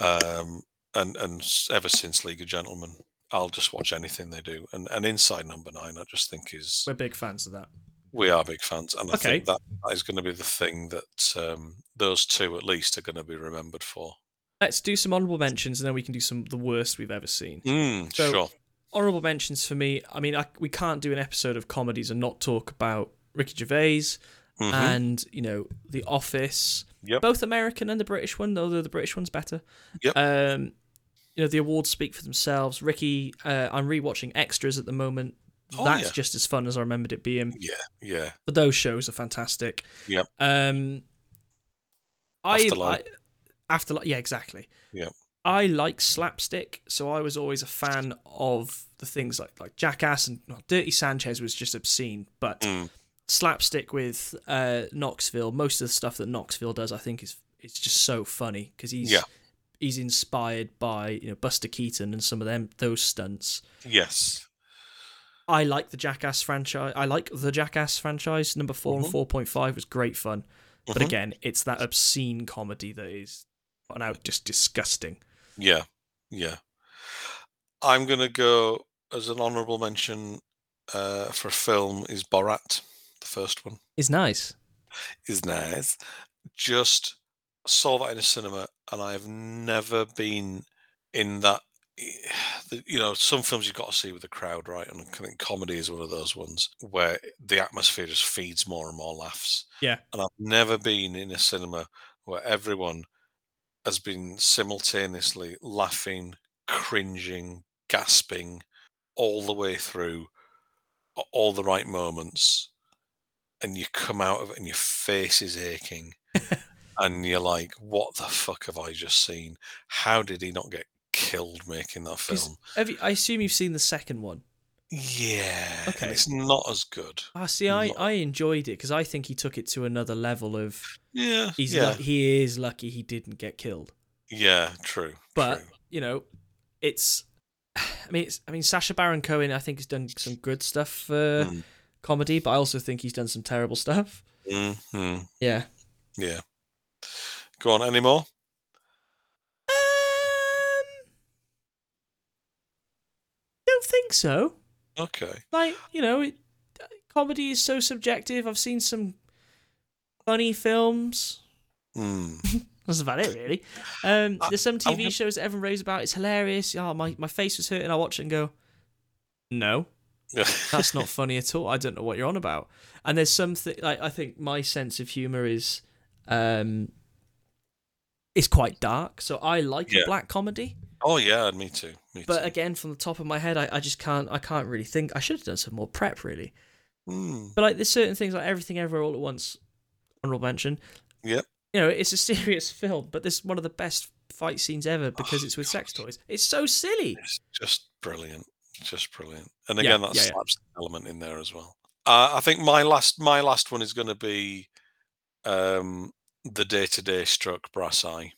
Um, and and ever since League of Gentlemen, I'll just watch anything they do. And and Inside Number Nine, I just think is We're big fans of that. we are big fans, and I Okay. think that, that is going to be the thing that um, those two at least are going to be remembered for. Let's do some honorable mentions and then we can do some the worst we've ever seen. Mm, So- sure. Honorable mentions for me. I mean, I, we can't do an episode of comedies and not talk about Ricky Gervais Mhm. and you know The Office. Yep. Both American and the British one, although the British one's better. Yep. Um, you know the awards speak for themselves. Ricky, uh, I'm rewatching Extras at the moment. Oh, That's yeah. just as fun as I remembered it being. Yeah, yeah. But those shows are fantastic. Yeah. Um, I, Afterlife. I after yeah exactly. Yeah. I like slapstick, so I was always a fan of the things like like Jackass and well, Dirty Sanchez was just obscene, but Mm. slapstick with uh, Knoxville, most of the stuff that Knoxville does, I think is it's just so funny because he's Yeah. He's inspired by you know Buster Keaton and some of them those stunts. Yes. I like the Jackass franchise. I like the Jackass franchise. Number 4 Mhm. and four point five was great fun, but Mhm. again, it's that obscene comedy that is now just disgusting. Yeah, yeah. I'm going to go as an honourable mention uh, for film is Borat, the first one. Is nice. is nice. Just saw that in a cinema and I have never been in that. You know, some films you've got to see with the crowd, right? And I think comedy is one of those ones where the atmosphere just feeds more and more laughs. Yeah. And I've never been in a cinema where everyone has been simultaneously laughing, cringing, gasping all the way through all the right moments and you come out of it and your face is aching and you're like what the fuck have i just seen how did he not get killed making that film Have you, I assume you've seen the second one. yeah Okay. it's not as good Ah, see, I. I enjoyed it because I think he took it to another level of yeah he's yeah lu- he is lucky he didn't get killed. yeah true But true. you know, it's. I mean, it's, I mean, Sacha Baron Cohen. I think has done some good stuff for Mm. comedy, but I also think he's done some terrible stuff. Mhm. Yeah. yeah go on any more Um, don't think so. okay Like you know, it, comedy is so subjective. I've seen some funny films. mm. That's about it, really. Um, I- there's some TV gonna- shows that everyone raves about. It's hilarious. Oh, my, my face was hurting. I watch it and go, no, that's not funny at all. I don't know what you're on about. And there's something like I think my sense of humor is, um, is quite dark. So I like Yeah. a black comedy. oh yeah me too me But too. again, from the top of my head, I, I just can't. I can't really think. I should have done some more prep, really. Mm. But like, there's certain things like everything, everywhere, all at once. Honorable mention. Yep. You know, it's a serious film, but this is one of the best fight scenes ever because Oh, it's with sex toys. It's so silly. It's just brilliant, just brilliant. And Yeah, again, that yeah, yeah. element in there as well. Uh, I think my last my last one is going to be um, the Day Today struck brass eye.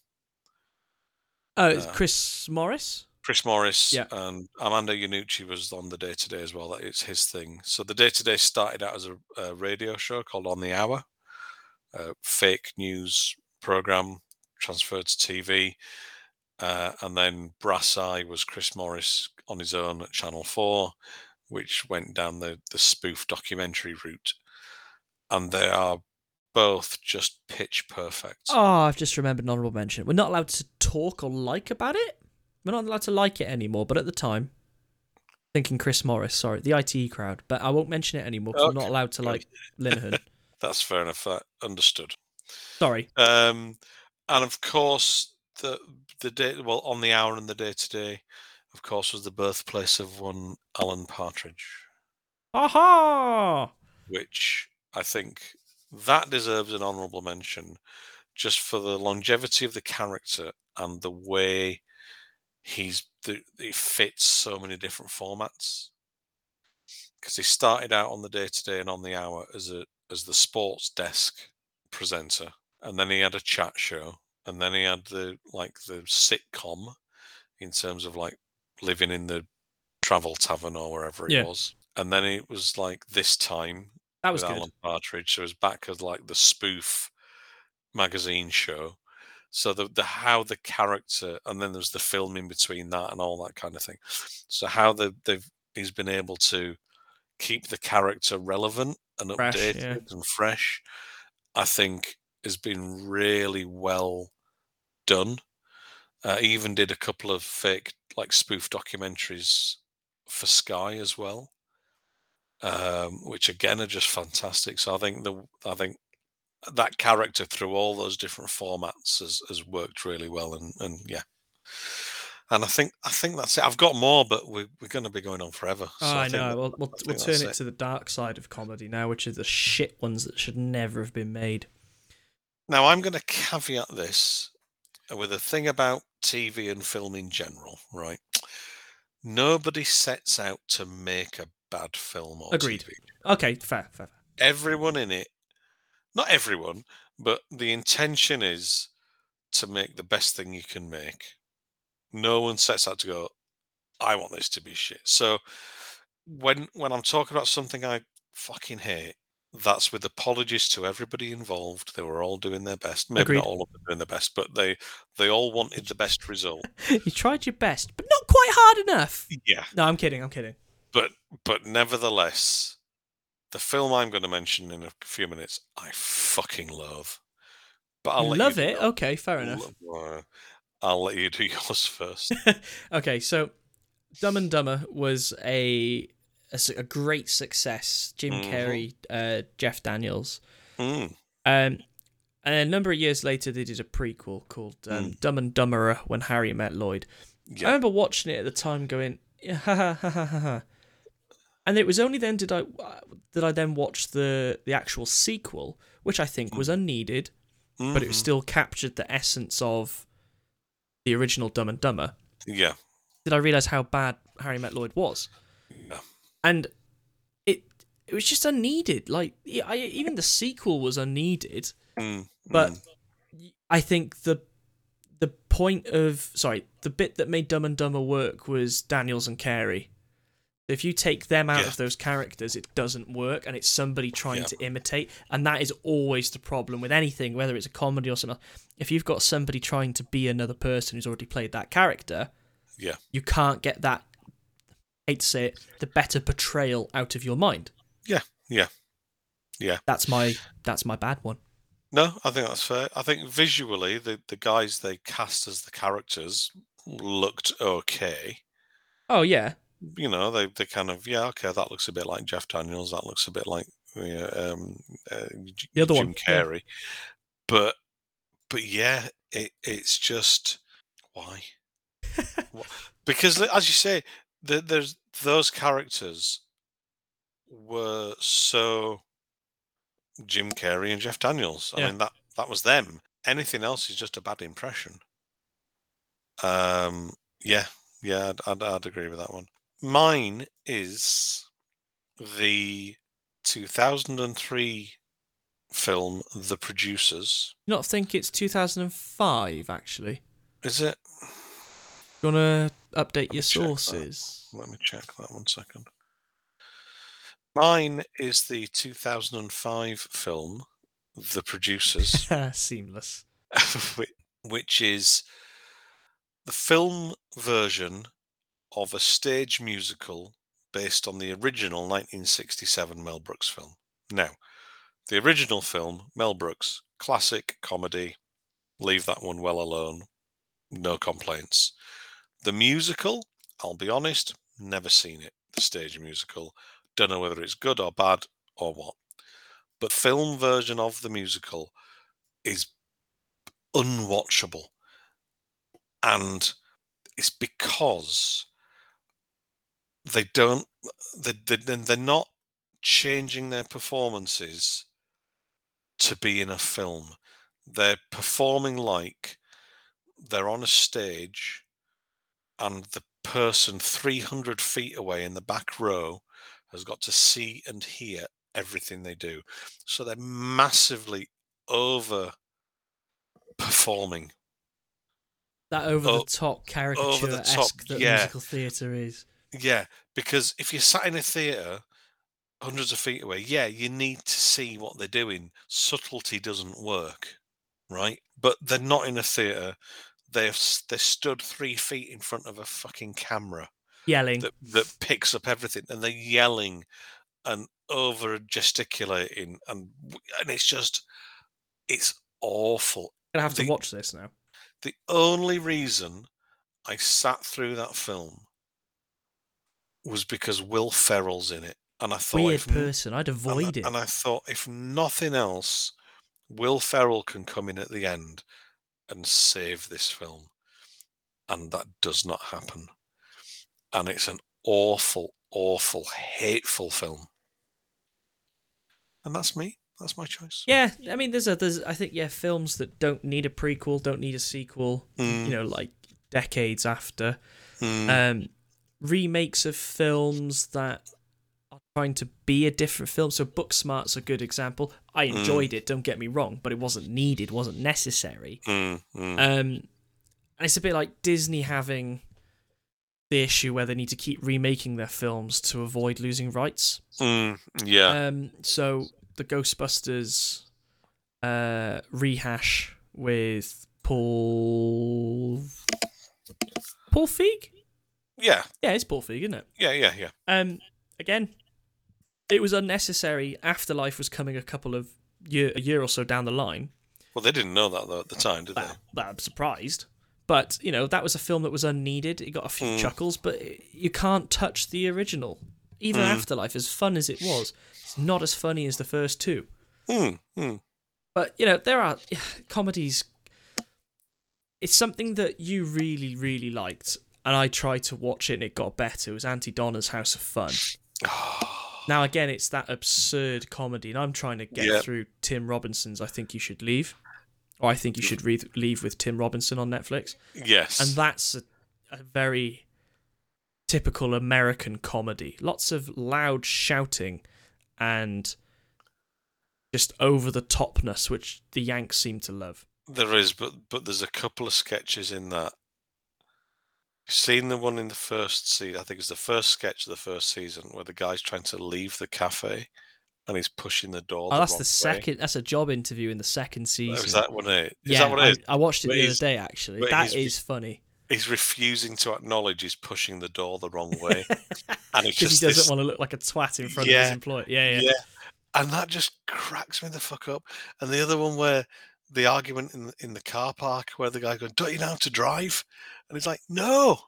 Oh, it's Uh, Chris Morris. Chris Morris Yeah. and Armando Iannucci was on the Day Today as well. That It's his thing. So the Day Today started out as a, a radio show called On the Hour, a fake news program transferred to TV. Uh, and then Brass Eye was Chris Morris on his own at Channel 4, which went down the, the spoof documentary route. And they are both just pitch perfect. Oh, I've just remembered an honorable mention. We're not allowed to talk or like about it. We're not allowed to like it anymore. But at the time, thinking Chris Morris, sorry, the IT crowd. But I won't mention it anymore because I'm not allowed to like Linehan. That's fair enough. That understood. sorry. Um, and of course, the the day well on the hour and the day today, of course, was the birthplace of one Alan Partridge, Aha! which I think that deserves an honourable mention, just for the longevity of the character and the way he's the, he fits so many different formats. Because he started out on the Day Today and on the hour as a as the sports desk presenter, and then he had a chat show, and then he had the like the sitcom in terms of like living in the travel tavern or wherever it Yeah. was, and then it was like this time That was with good. Alan Partridge, so it was back as like the spoof magazine show. So the the how the character, and then there's the film in between that and all that kind of thing. So how the they've he's been able to keep the character relevant and Fresh, updated yeah. and fresh, I think has been really well done. Uh, he even did a couple of fake like spoof documentaries for Sky as well, um, which again are just fantastic. So I think the I think that character through all those different formats has, has worked really well, and and yeah. And I think I think that's it. I've got more, but we're, we're going to be going on forever. Oh, so I know. that- We'll, we'll, we'll turn that's it to the dark side of comedy now, which are the shit ones that should never have been made. Now I'm going to caveat this with a thing about TV and film in general, right? Nobody sets out to make a bad film or Agreed. TV. Okay, fair, fair, fair. Everyone in it, not everyone, but the intention is to make the best thing you can make. No one sets out to go, I want this to be shit. So when when I'm talking about something I fucking hate, that's with apologies to everybody involved. They were all doing their best. Maybe Agreed. not all of them doing their best, but they they all wanted the best result. you tried your best, but not quite hard enough. Yeah. No, I'm kidding. I'm kidding. But but nevertheless, the film I'm going to mention in a few minutes, I fucking love. But I'll let love it. Okay, fair enough. I'll let you do yours first. okay, so Dumb and Dumber was a a, a great success. Jim Mhm. Carrey, uh, Jeff Daniels. Mm. Um, and a number of years later, they did a prequel called um, Dumb and Dumberer When Harry Met Lloyd. I remember watching it at the time, going, yeah, ha ha ha ha ha. And it was only then did I did I then watch the the actual sequel, which I think was unneeded, but it Mhm. still captured the essence of the original Dumb and Dumber. Yeah. Did I realize how bad Harry Met Lloyd was? Yeah. And it it was just unneeded. Like I, even the sequel was unneeded. Mm. But. I think the the point of sorry, the bit that made Dumb and Dumber work was Daniels and Carrey. If you take them out Yeah. of those characters, it doesn't work, and it's somebody trying Yeah. to imitate, and that is always the problem with anything, whether it's a comedy or something. If you've got somebody trying to be another person who's already played that character, Yeah. you can't get that. Hate to say it, the better portrayal out of your mind. Yeah. Yeah. Yeah. That's my that's my bad one. No, I think that's fair. I think visually, the, the guys they cast as the characters looked okay. Oh yeah, You know, they, they kind of, yeah, okay, that looks a bit like Jeff Daniels. That looks a bit like yeah, um, uh, The other Jim one, yeah. Carrey. But, but yeah, it, it's just, why? Because, as you say, the, there's those characters were so Jim Carrey and Jeff Daniels. I Yeah. mean that that was them. Anything else is just a bad impression. Um, yeah, yeah, I'd, I'd, I'd agree with that one. Mine is the 2003 film The Producers. you not think it's 2005 actually? Is it? You wanna update your check that. sources? Let me check that one second. Mine is the 2005 film The Producers. Seamless. which is the film version of a stage musical based on the original 1967 Mel Brooks film. Now, the original film, Mel Brooks, classic comedy, leave that one well alone, no complaints. The musical, I'll be honest, never seen it, the stage musical. Don't know whether it's good or bad or what. But film version of the musical is unwatchable. And it's because they don't they, they they're not changing their performances to be in a film. They're performing like they're on a stage and the person 300 feet away in the back row has got to see and hear everything they do. So they're massively over performing. That over the top caricature over the top, esque that yeah. musical theatre is. Yeah, because if you're sat in a theatre hundreds of feet away, yeah, you need to see what they're doing. Subtlety doesn't work, right? But they're not in a theatre. They've they're stood three feet in front of a fucking camera Yelling. that that picks up everything, and they're yelling and over gesticulating, and and it's just it's awful. I'm gonna have to the- watch this now. The only reason I sat through that film was because Will Ferrell's in it, and I thought Weird if person. I'd and avoid it. And I thought, if nothing else, Will Ferrell can come in at the end and save this film. And that does not happen. And it's an awful, awful, hateful film. And that's me. That's my choice. Yeah, I mean, there's a there's I think yeah, films that don't need a prequel, don't need a sequel. Mm, You know, like decades after. mm, Um, remakes of films that are trying to be a different film. So Booksmart's a good example. I Mm. enjoyed it. Don't get me wrong, but it wasn't needed, wasn't necessary. mm, mm. Um, and it's a bit like Disney having the issue where they need to keep remaking their films to avoid losing rights. Mm, yeah. Um, so the Ghostbusters uh, rehash with Paul Paul Feig. Yeah. Yeah, it's Paul Feig, isn't it? Yeah. Yeah. Yeah. Um, again, it was unnecessary. Afterlife was coming a couple of year a year or so down the line. Well, they didn't know that though at the time, did they? Well, well, I'm surprised. But, you know, that was a film that was unneeded. It got a few Mm. chuckles, but you can't touch the original. Even Mm. Afterlife, as fun as it was, it's not as funny as the first two. Hmm. But, you know, there are comedies. It's something that you really, really liked. And I tried to watch it and it got better. It was Auntie Donna's House of Fun. Now, again, it's that absurd comedy, and I'm trying to get Yeah. through Tim Robinson's I Think You Should Leave. Or I Think You Should Re- Leave with Tim Robinson on Netflix. yes. And that's a, a very typical American comedy. Lots of loud shouting and just over the topness, which the Yanks seem to love. There is, but but there's a couple of sketches in that. Seen the one in the first season. I think it's the first sketch of the first season where the guy's trying to leave the cafe, and he's pushing the door. Oh, the that's the way. second. That's a job interview in the second Oh, season. Is that what it? Is yeah, that what I, it is? I watched it But the other day. Actually, that is funny He's refusing to acknowledge he's pushing the door the wrong way, and he just doesn't this, want to look like a twat in front of Yeah, his employer. Yeah, yeah. yeah, and that just cracks me the fuck up. And the other one where the argument in the, in the car park where the guy going, "Don't you know how to drive?" and he's like, "No."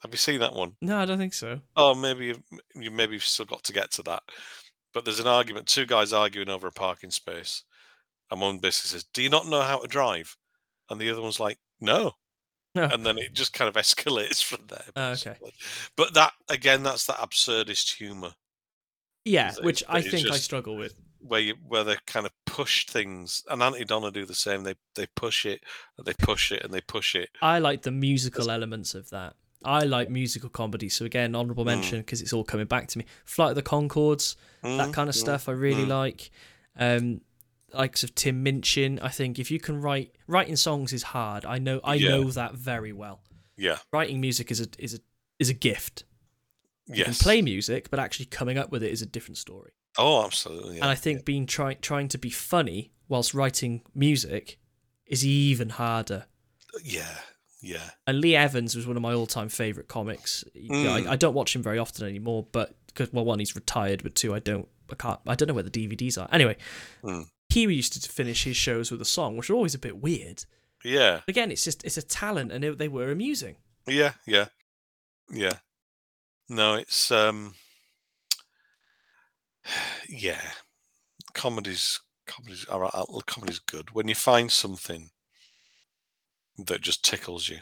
Have you seen that one? No, I don't think so. Oh, maybe you've, you maybe you've still got to get to that. But there's an argument. Two guys arguing over a parking space, and one basically says, "Do you not know how to drive?" And the other one's like, "No." No. And then it just kind of escalates from there. Oh, okay. But that again, that's that absurdist humour Yeah, Is it- which I think I struggle with. Where you where they kind of push things. And Auntie Donna do the same. They they push it, and they push it, and they push it. I like the musical elements of that. I like musical comedy. So again, honourable Mm. mention because it's all coming back to me. Flight of the Conchords, that Mm, kind of mm, stuff, I really mm. like. Um, likes of Tim Minchin. I think if you can write writing songs is hard. I know I Yeah. know that very well. Yeah. Writing music is a is a is a gift. You Yes. can play music, but actually coming up with it is a different story. Oh, absolutely. and I think being trying trying to be funny whilst writing music is even harder. Yeah. Yeah. And Lee Evans was one of my all-time favorite comics. Mm. I, I don't watch him very often anymore, but because well, one he's retired, but two, I don't, I can't, I don't know where the DVDs are. Anyway, Mm. he used to finish his shows with a song, which are always a bit weird. Yeah. Again, it's just it's a talent, and it, they were amusing. Yeah, yeah, yeah. No, it's um, yeah. Comedies, comedies are comedies good when you find something that just tickles you.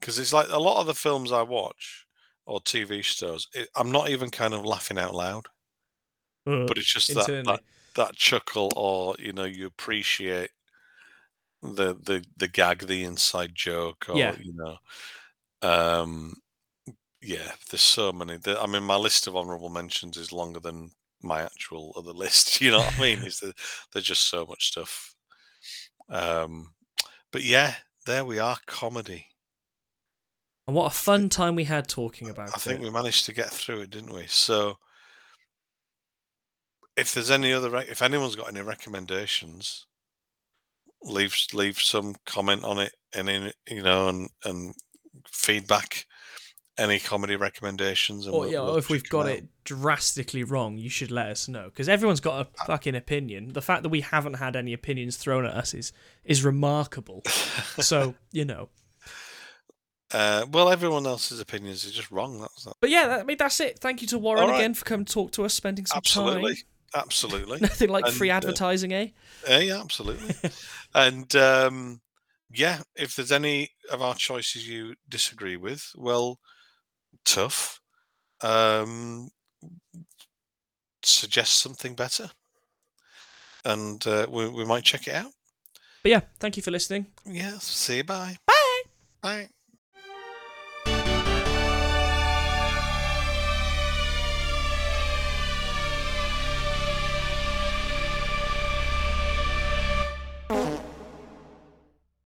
Because it's like a lot of the films I watch or TV shows, it, I'm not even kind of laughing out loud, Uh, but it's just that, that that chuckle, or you know, you appreciate the the the gag, the inside joke, or Yeah. you know, um, yeah. There's so many. I mean, my list of honourable mentions is longer than my actual other list. You know what I mean? Is there, there's just so much stuff. Um, but yeah, there we are, comedy. and what a fun time we had talking about I think it. we managed to get through it, didn't we? So, if there's any other, if anyone's got any recommendations, leave leave some comment on it, and in you know, and and feedback. Any comedy recommendations? And Or we'll- yeah, we'll if we've got 'em it drastically wrong, you should let us know because everyone's got a fucking opinion. The fact that we haven't had any opinions thrown at us is is remarkable. so you know, uh, well, everyone else's opinions are just wrong. That's that. but yeah, that, I mean that's it. Thank you to Warren right. again for coming to talk to us, spending some Absolutely, time. absolutely. Absolutely. Nothing like free And, uh, advertising, eh? Yeah, yeah, absolutely. and um, yeah, if there's any of our choices you disagree with, well, tough. Um, suggest something better, and uh, we, we might check it out. But yeah, thank you for listening. Yeah, see you. Bye. Bye. Bye.